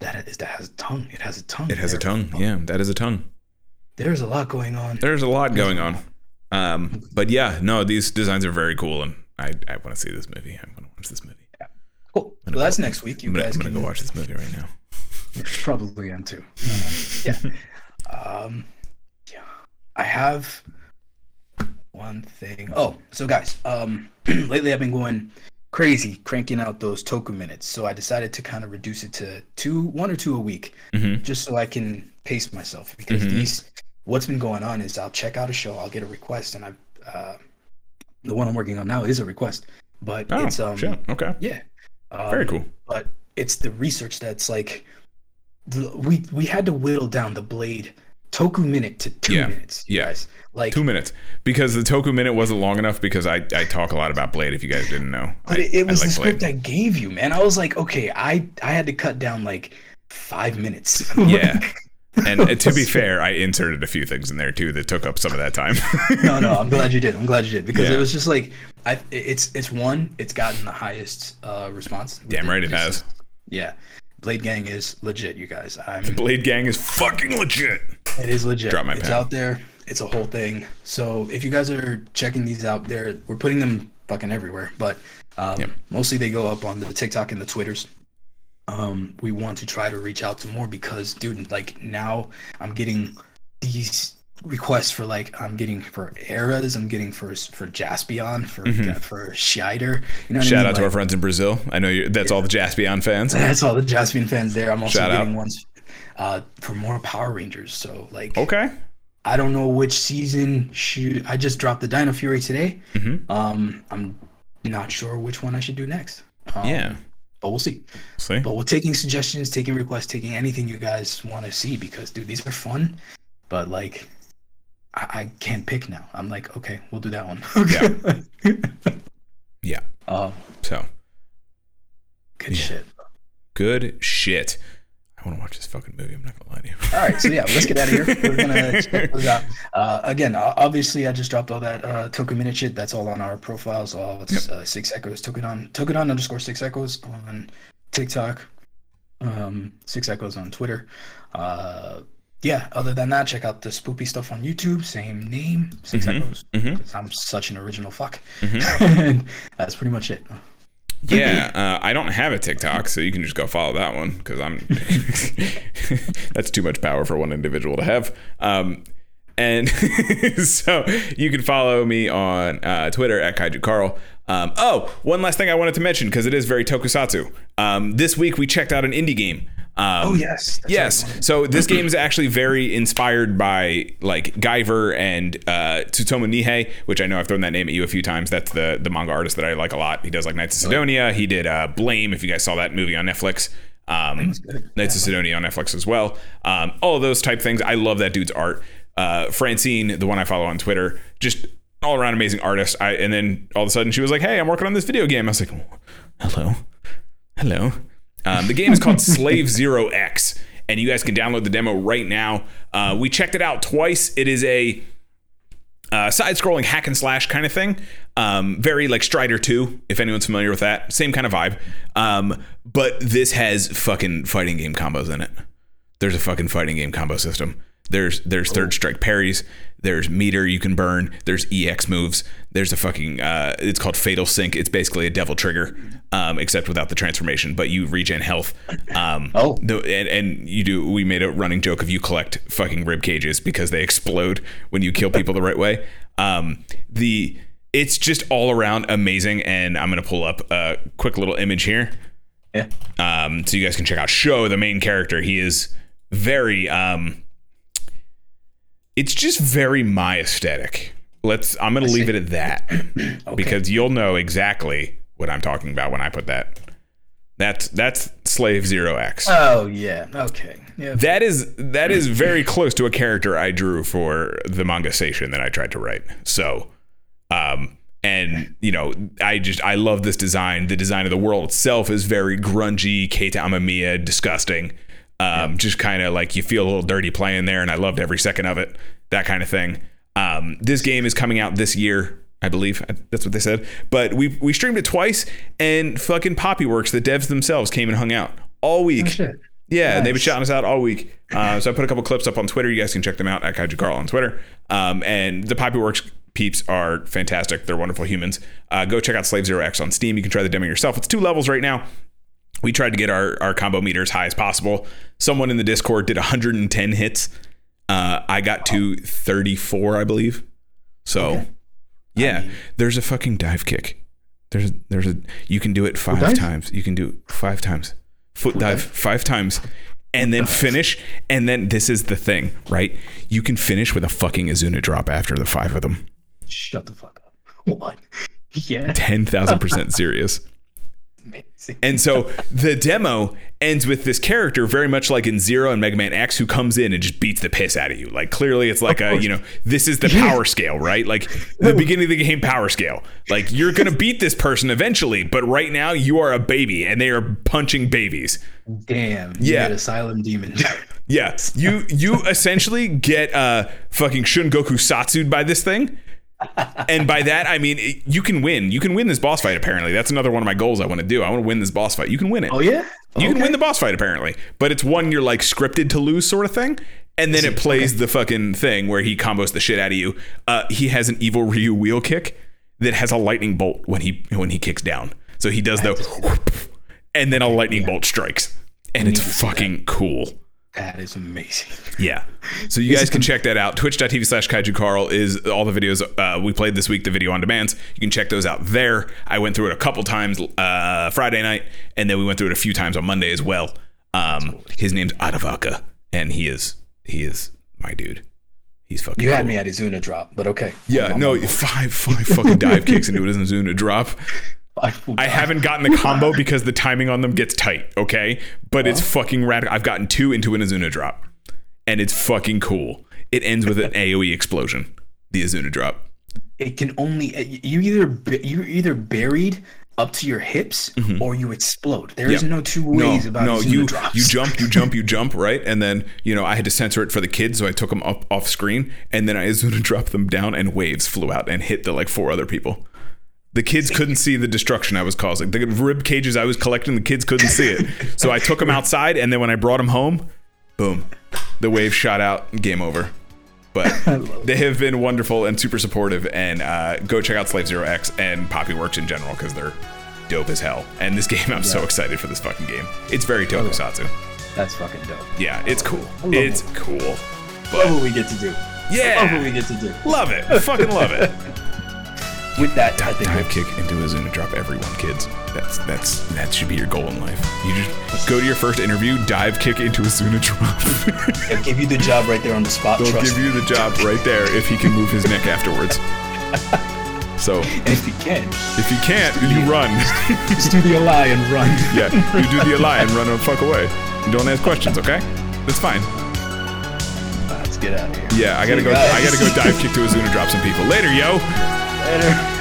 that is that has a tongue. It has a tongue. It has a tongue. Yeah, that is a tongue. There's a lot going on. There's a lot going on. Um, but yeah, no, these designs are very cool, and I, I want to see this movie. I want to watch this movie. Cool. Well, that's next week. You I'm gonna, guys I'm gonna can go watch this movie right now. probably am too. Yeah. Um, yeah. I have one thing. Oh, so guys, um, lately I've been going crazy cranking out those toku minutes. So I decided to kind of reduce it to two, one or two a week, Mhm. just so I can pace myself. Because Mhm. these, what's been going on is I'll check out a show, I'll get a request, and I, uh, the one I'm working on now is a request, but Oh, it's um, shit. Okay. yeah, um, Very cool. but it's the research that's like the- we we had to whittle down the blade toku minute to two Yeah, minutes Yes. yeah. like Two minutes because the Toku minute wasn't long enough because I, I talk a lot about Blade. If you guys didn't know, but I, it, I was like the script Blade. i gave you man i was like okay i i had to cut down like five minutes Yeah. And uh, to be fair, I inserted a few things in there too that took up some of that time. no no i'm glad you did i'm glad you did because Yeah. it was just like i it's it's one it's gotten the highest uh response Damn right it has. yeah blade gang is legit you guys i'm Blade Gang is fucking legit. It is legit. Drop my it's pen. out there. It's a whole thing. So if you guys are checking these out, there we're putting them fucking everywhere. But um, Yep. mostly they go up on the TikTok and the Twitters. Um, we want to try to reach out to more because, dude, like now I'm getting these requests for like I'm getting for eras. I'm getting for for Jaspion for for Shaider. You know what I Mm-hmm. Shout mean? out to our friends in Brazil. I know you that's all the Jaspion fans. That's all the Jaspion fans there. I'm also Shout out. getting ones uh, for more Power Rangers. So like Okay. I don't know which season should I just dropped the Dino Fury today. Mm-hmm. Um, I'm not sure which one I should do next. Um, Yeah. but we'll see. See? But we're taking suggestions, taking requests, taking anything you guys want to see because, dude, these are fun. But like, I, I can't pick now. I'm like, okay, we'll do that one. Okay. Yeah. Um, So good Yeah. shit. good shit. I want to watch this fucking movie. I'm not gonna lie to you. All right, so yeah, let's get out of here. We're gonna check those out. Uh, again, obviously, I just dropped all that uh, Toku Minute shit. That's all on our profiles. All it's uh, Six Echoes Tokenon Tokenon underscore Six Echoes on TikTok. Um, Six Echoes on Twitter. Uh, yeah. Other than that, check out the spoopy stuff on YouTube. Same name, 6 Echoes. mhm. 'cause I'm such an original fuck. Mm-hmm. and that's pretty much it. Yeah, uh, I don't have a TikTok, so you can just go follow that one because I'm. that's too much power for one individual to have. Um, and so you can follow me on uh, Twitter at Kaiju Carl. Um, oh, one last thing I wanted to mention because it is very tokusatsu. Um, this week we checked out an indie game. Um, Oh yes. that's Yes. So this game is actually very inspired by like Guyver and uh, Tsutomu Nihei, which I know I've thrown that name at you a few times. That's the the manga artist that I like a lot. He does like Knights of Sidonia. He did uh, Blame. If you guys saw that movie on Netflix. Um, Knights of Sidonia on Netflix as well. Um, all of those type things. I love that dude's art. Uh, Francine, the one I follow on Twitter, just all around amazing artist. I and then all of a sudden she was like, "Hey, I'm working on this video game." I was like, "Hello, hello." Um, the game is called Slave Zero X, and you guys can download the demo right now. Uh, we checked it out twice. It is a uh, side-scrolling hack and slash kind of thing. Um, very like Strider 2, if anyone's familiar with that. Same kind of vibe. Um, but this has fucking fighting game combos in it. There's a fucking fighting game combo system. There's there's third strike parries. There's meter you can burn. There's EX moves. There's a fucking uh, it's called Fatal Sync. It's basically a devil trigger, um, except without the transformation. But you regen health. Um, Oh. the, and, and you do. We made a running joke of you collect fucking rib cages because they explode when you kill people the right way. Um, the it's just all around amazing. And I'm gonna pull up a quick little image here Yeah. um, so you guys can check out Shou, the main character. He is very, um, it's just very my aesthetic. Let's. I'm gonna leave it at that because you'll know exactly what I'm talking about when I put that. That's that's Slave Zero X. Oh yeah. Okay. Yeah. That is that is very close to a character I drew for the manga station that I tried to write. So, um, and you know, I just I love this design. The design of the world itself is very grungy, Keita Amamiya, disgusting. Um, just kind of like you feel a little dirty playing there, and I loved every second of it. That kind of thing. Um, this game is coming out this year, I believe. That's what they said. But we we streamed it twice, and fucking Poppyworks, the devs themselves, came and hung out all week. Oh, shit. Yeah, and they've been shouting us out all week. Uh, so I put a couple clips up on Twitter. You guys can check them out at Kaiju Carl on Twitter. Um, and the Poppyworks peeps are fantastic. They're wonderful humans. Uh, go check out Slave Zero X on Steam. You can try the demo yourself. It's two levels right now. We tried to get our, our combo meter as high as possible. Someone in the Discord did 110 hits. Uh, I got to 34, I believe. So, yeah, there's a fucking dive kick. There's there's a you can do it five times. You can do it five times. Foot dive five times. And then finish. And then this is the thing, right? You can finish with a fucking Izuna drop after the five of them. Shut the fuck up. What? Yeah. 10,000% serious. And so the demo ends with this character very much like in Zero and Mega Man X who comes in and just beats the piss out of you. Like clearly it's like a, you know, this is the power scale, right? Like the beginning of the game power scale. Like you're going to beat this person eventually, but right now you are a baby and they are punching babies. Damn. Yeah. Asylum Demon. Yeah, you you essentially get uh fucking Shun Goku Satsu'd by this thing. And by that I mean it- you can win. You can win this boss fight apparently. That's another one of my goals I want to do. I want to win this boss fight. You can win it. oh yeah. You can win the boss fight apparently, but it's one you're like scripted to lose sort of thing. And then it plays the fucking thing where he combos the shit out of you. Uh, he has an evil Ryu wheel kick that has a lightning bolt when he when he kicks down. So he does the whoop, and then a lightning bolt strikes, and it's need to that. fucking cool. That is amazing. Yeah. So you guys can check that out. Twitch.tv slash Kaiju Carl is all the videos uh, we played this week, the video on demands. You can check those out there. I went through it a couple times uh, Friday night, and then we went through it a few times on Monday as well. Um, his name's Adavaka, and he is he is my dude. He's fucking You had cool. me at Izuna drop, but okay. Yeah, no, five five fucking dive kicks into it isn't Zuna drop. I, I haven't gotten the combo because the timing on them gets tight, okay? But it's fucking radical. I've gotten two into an Izuna drop, and it's fucking cool. It ends with an AoE explosion, the Izuna drop. It can only you either you're either buried up to your hips or you explode. There is Mm-hmm. No two ways no, about no, Izuna you drops. you jump, you jump, you jump, right? And then you know I had to censor it for the kids, so I took them up off screen, and then I Izuna dropped them down, and waves flew out and hit the like four other people. The kids couldn't see the destruction I was causing. The rib cages I was collecting, the kids couldn't see it. So I took them outside, and then when I brought them home, boom, the wave shot out. Game over. But they have been wonderful and super supportive. And uh, go check out Slave Zero X and Poppyworks in general because they're dope as hell. And this game, I'm so excited for this fucking game. It's very tokusatsu. That's fucking dope. Yeah, it's cool. love It's cool. Love But what we get to do. Yeah, Love what we get to do. love it. Fucking love it. With that, I think Dive kick into a Zuna drop everyone, kids. That's that's that should be your goal in life. You just go to your first interview, dive kick into a Zuna drop. I'll give you the job right there on the spot. They'll give you the job right there if he can move his neck afterwards. So. And if you can, if he can't, you run. just do the lie and run. yeah, you do the lie and run the fuck away. You don't ask questions, okay? That's fine. Let's get out of here. Yeah, I gotta See go. you I gotta go dive kick to a Zuna drop some people later, yo. Later.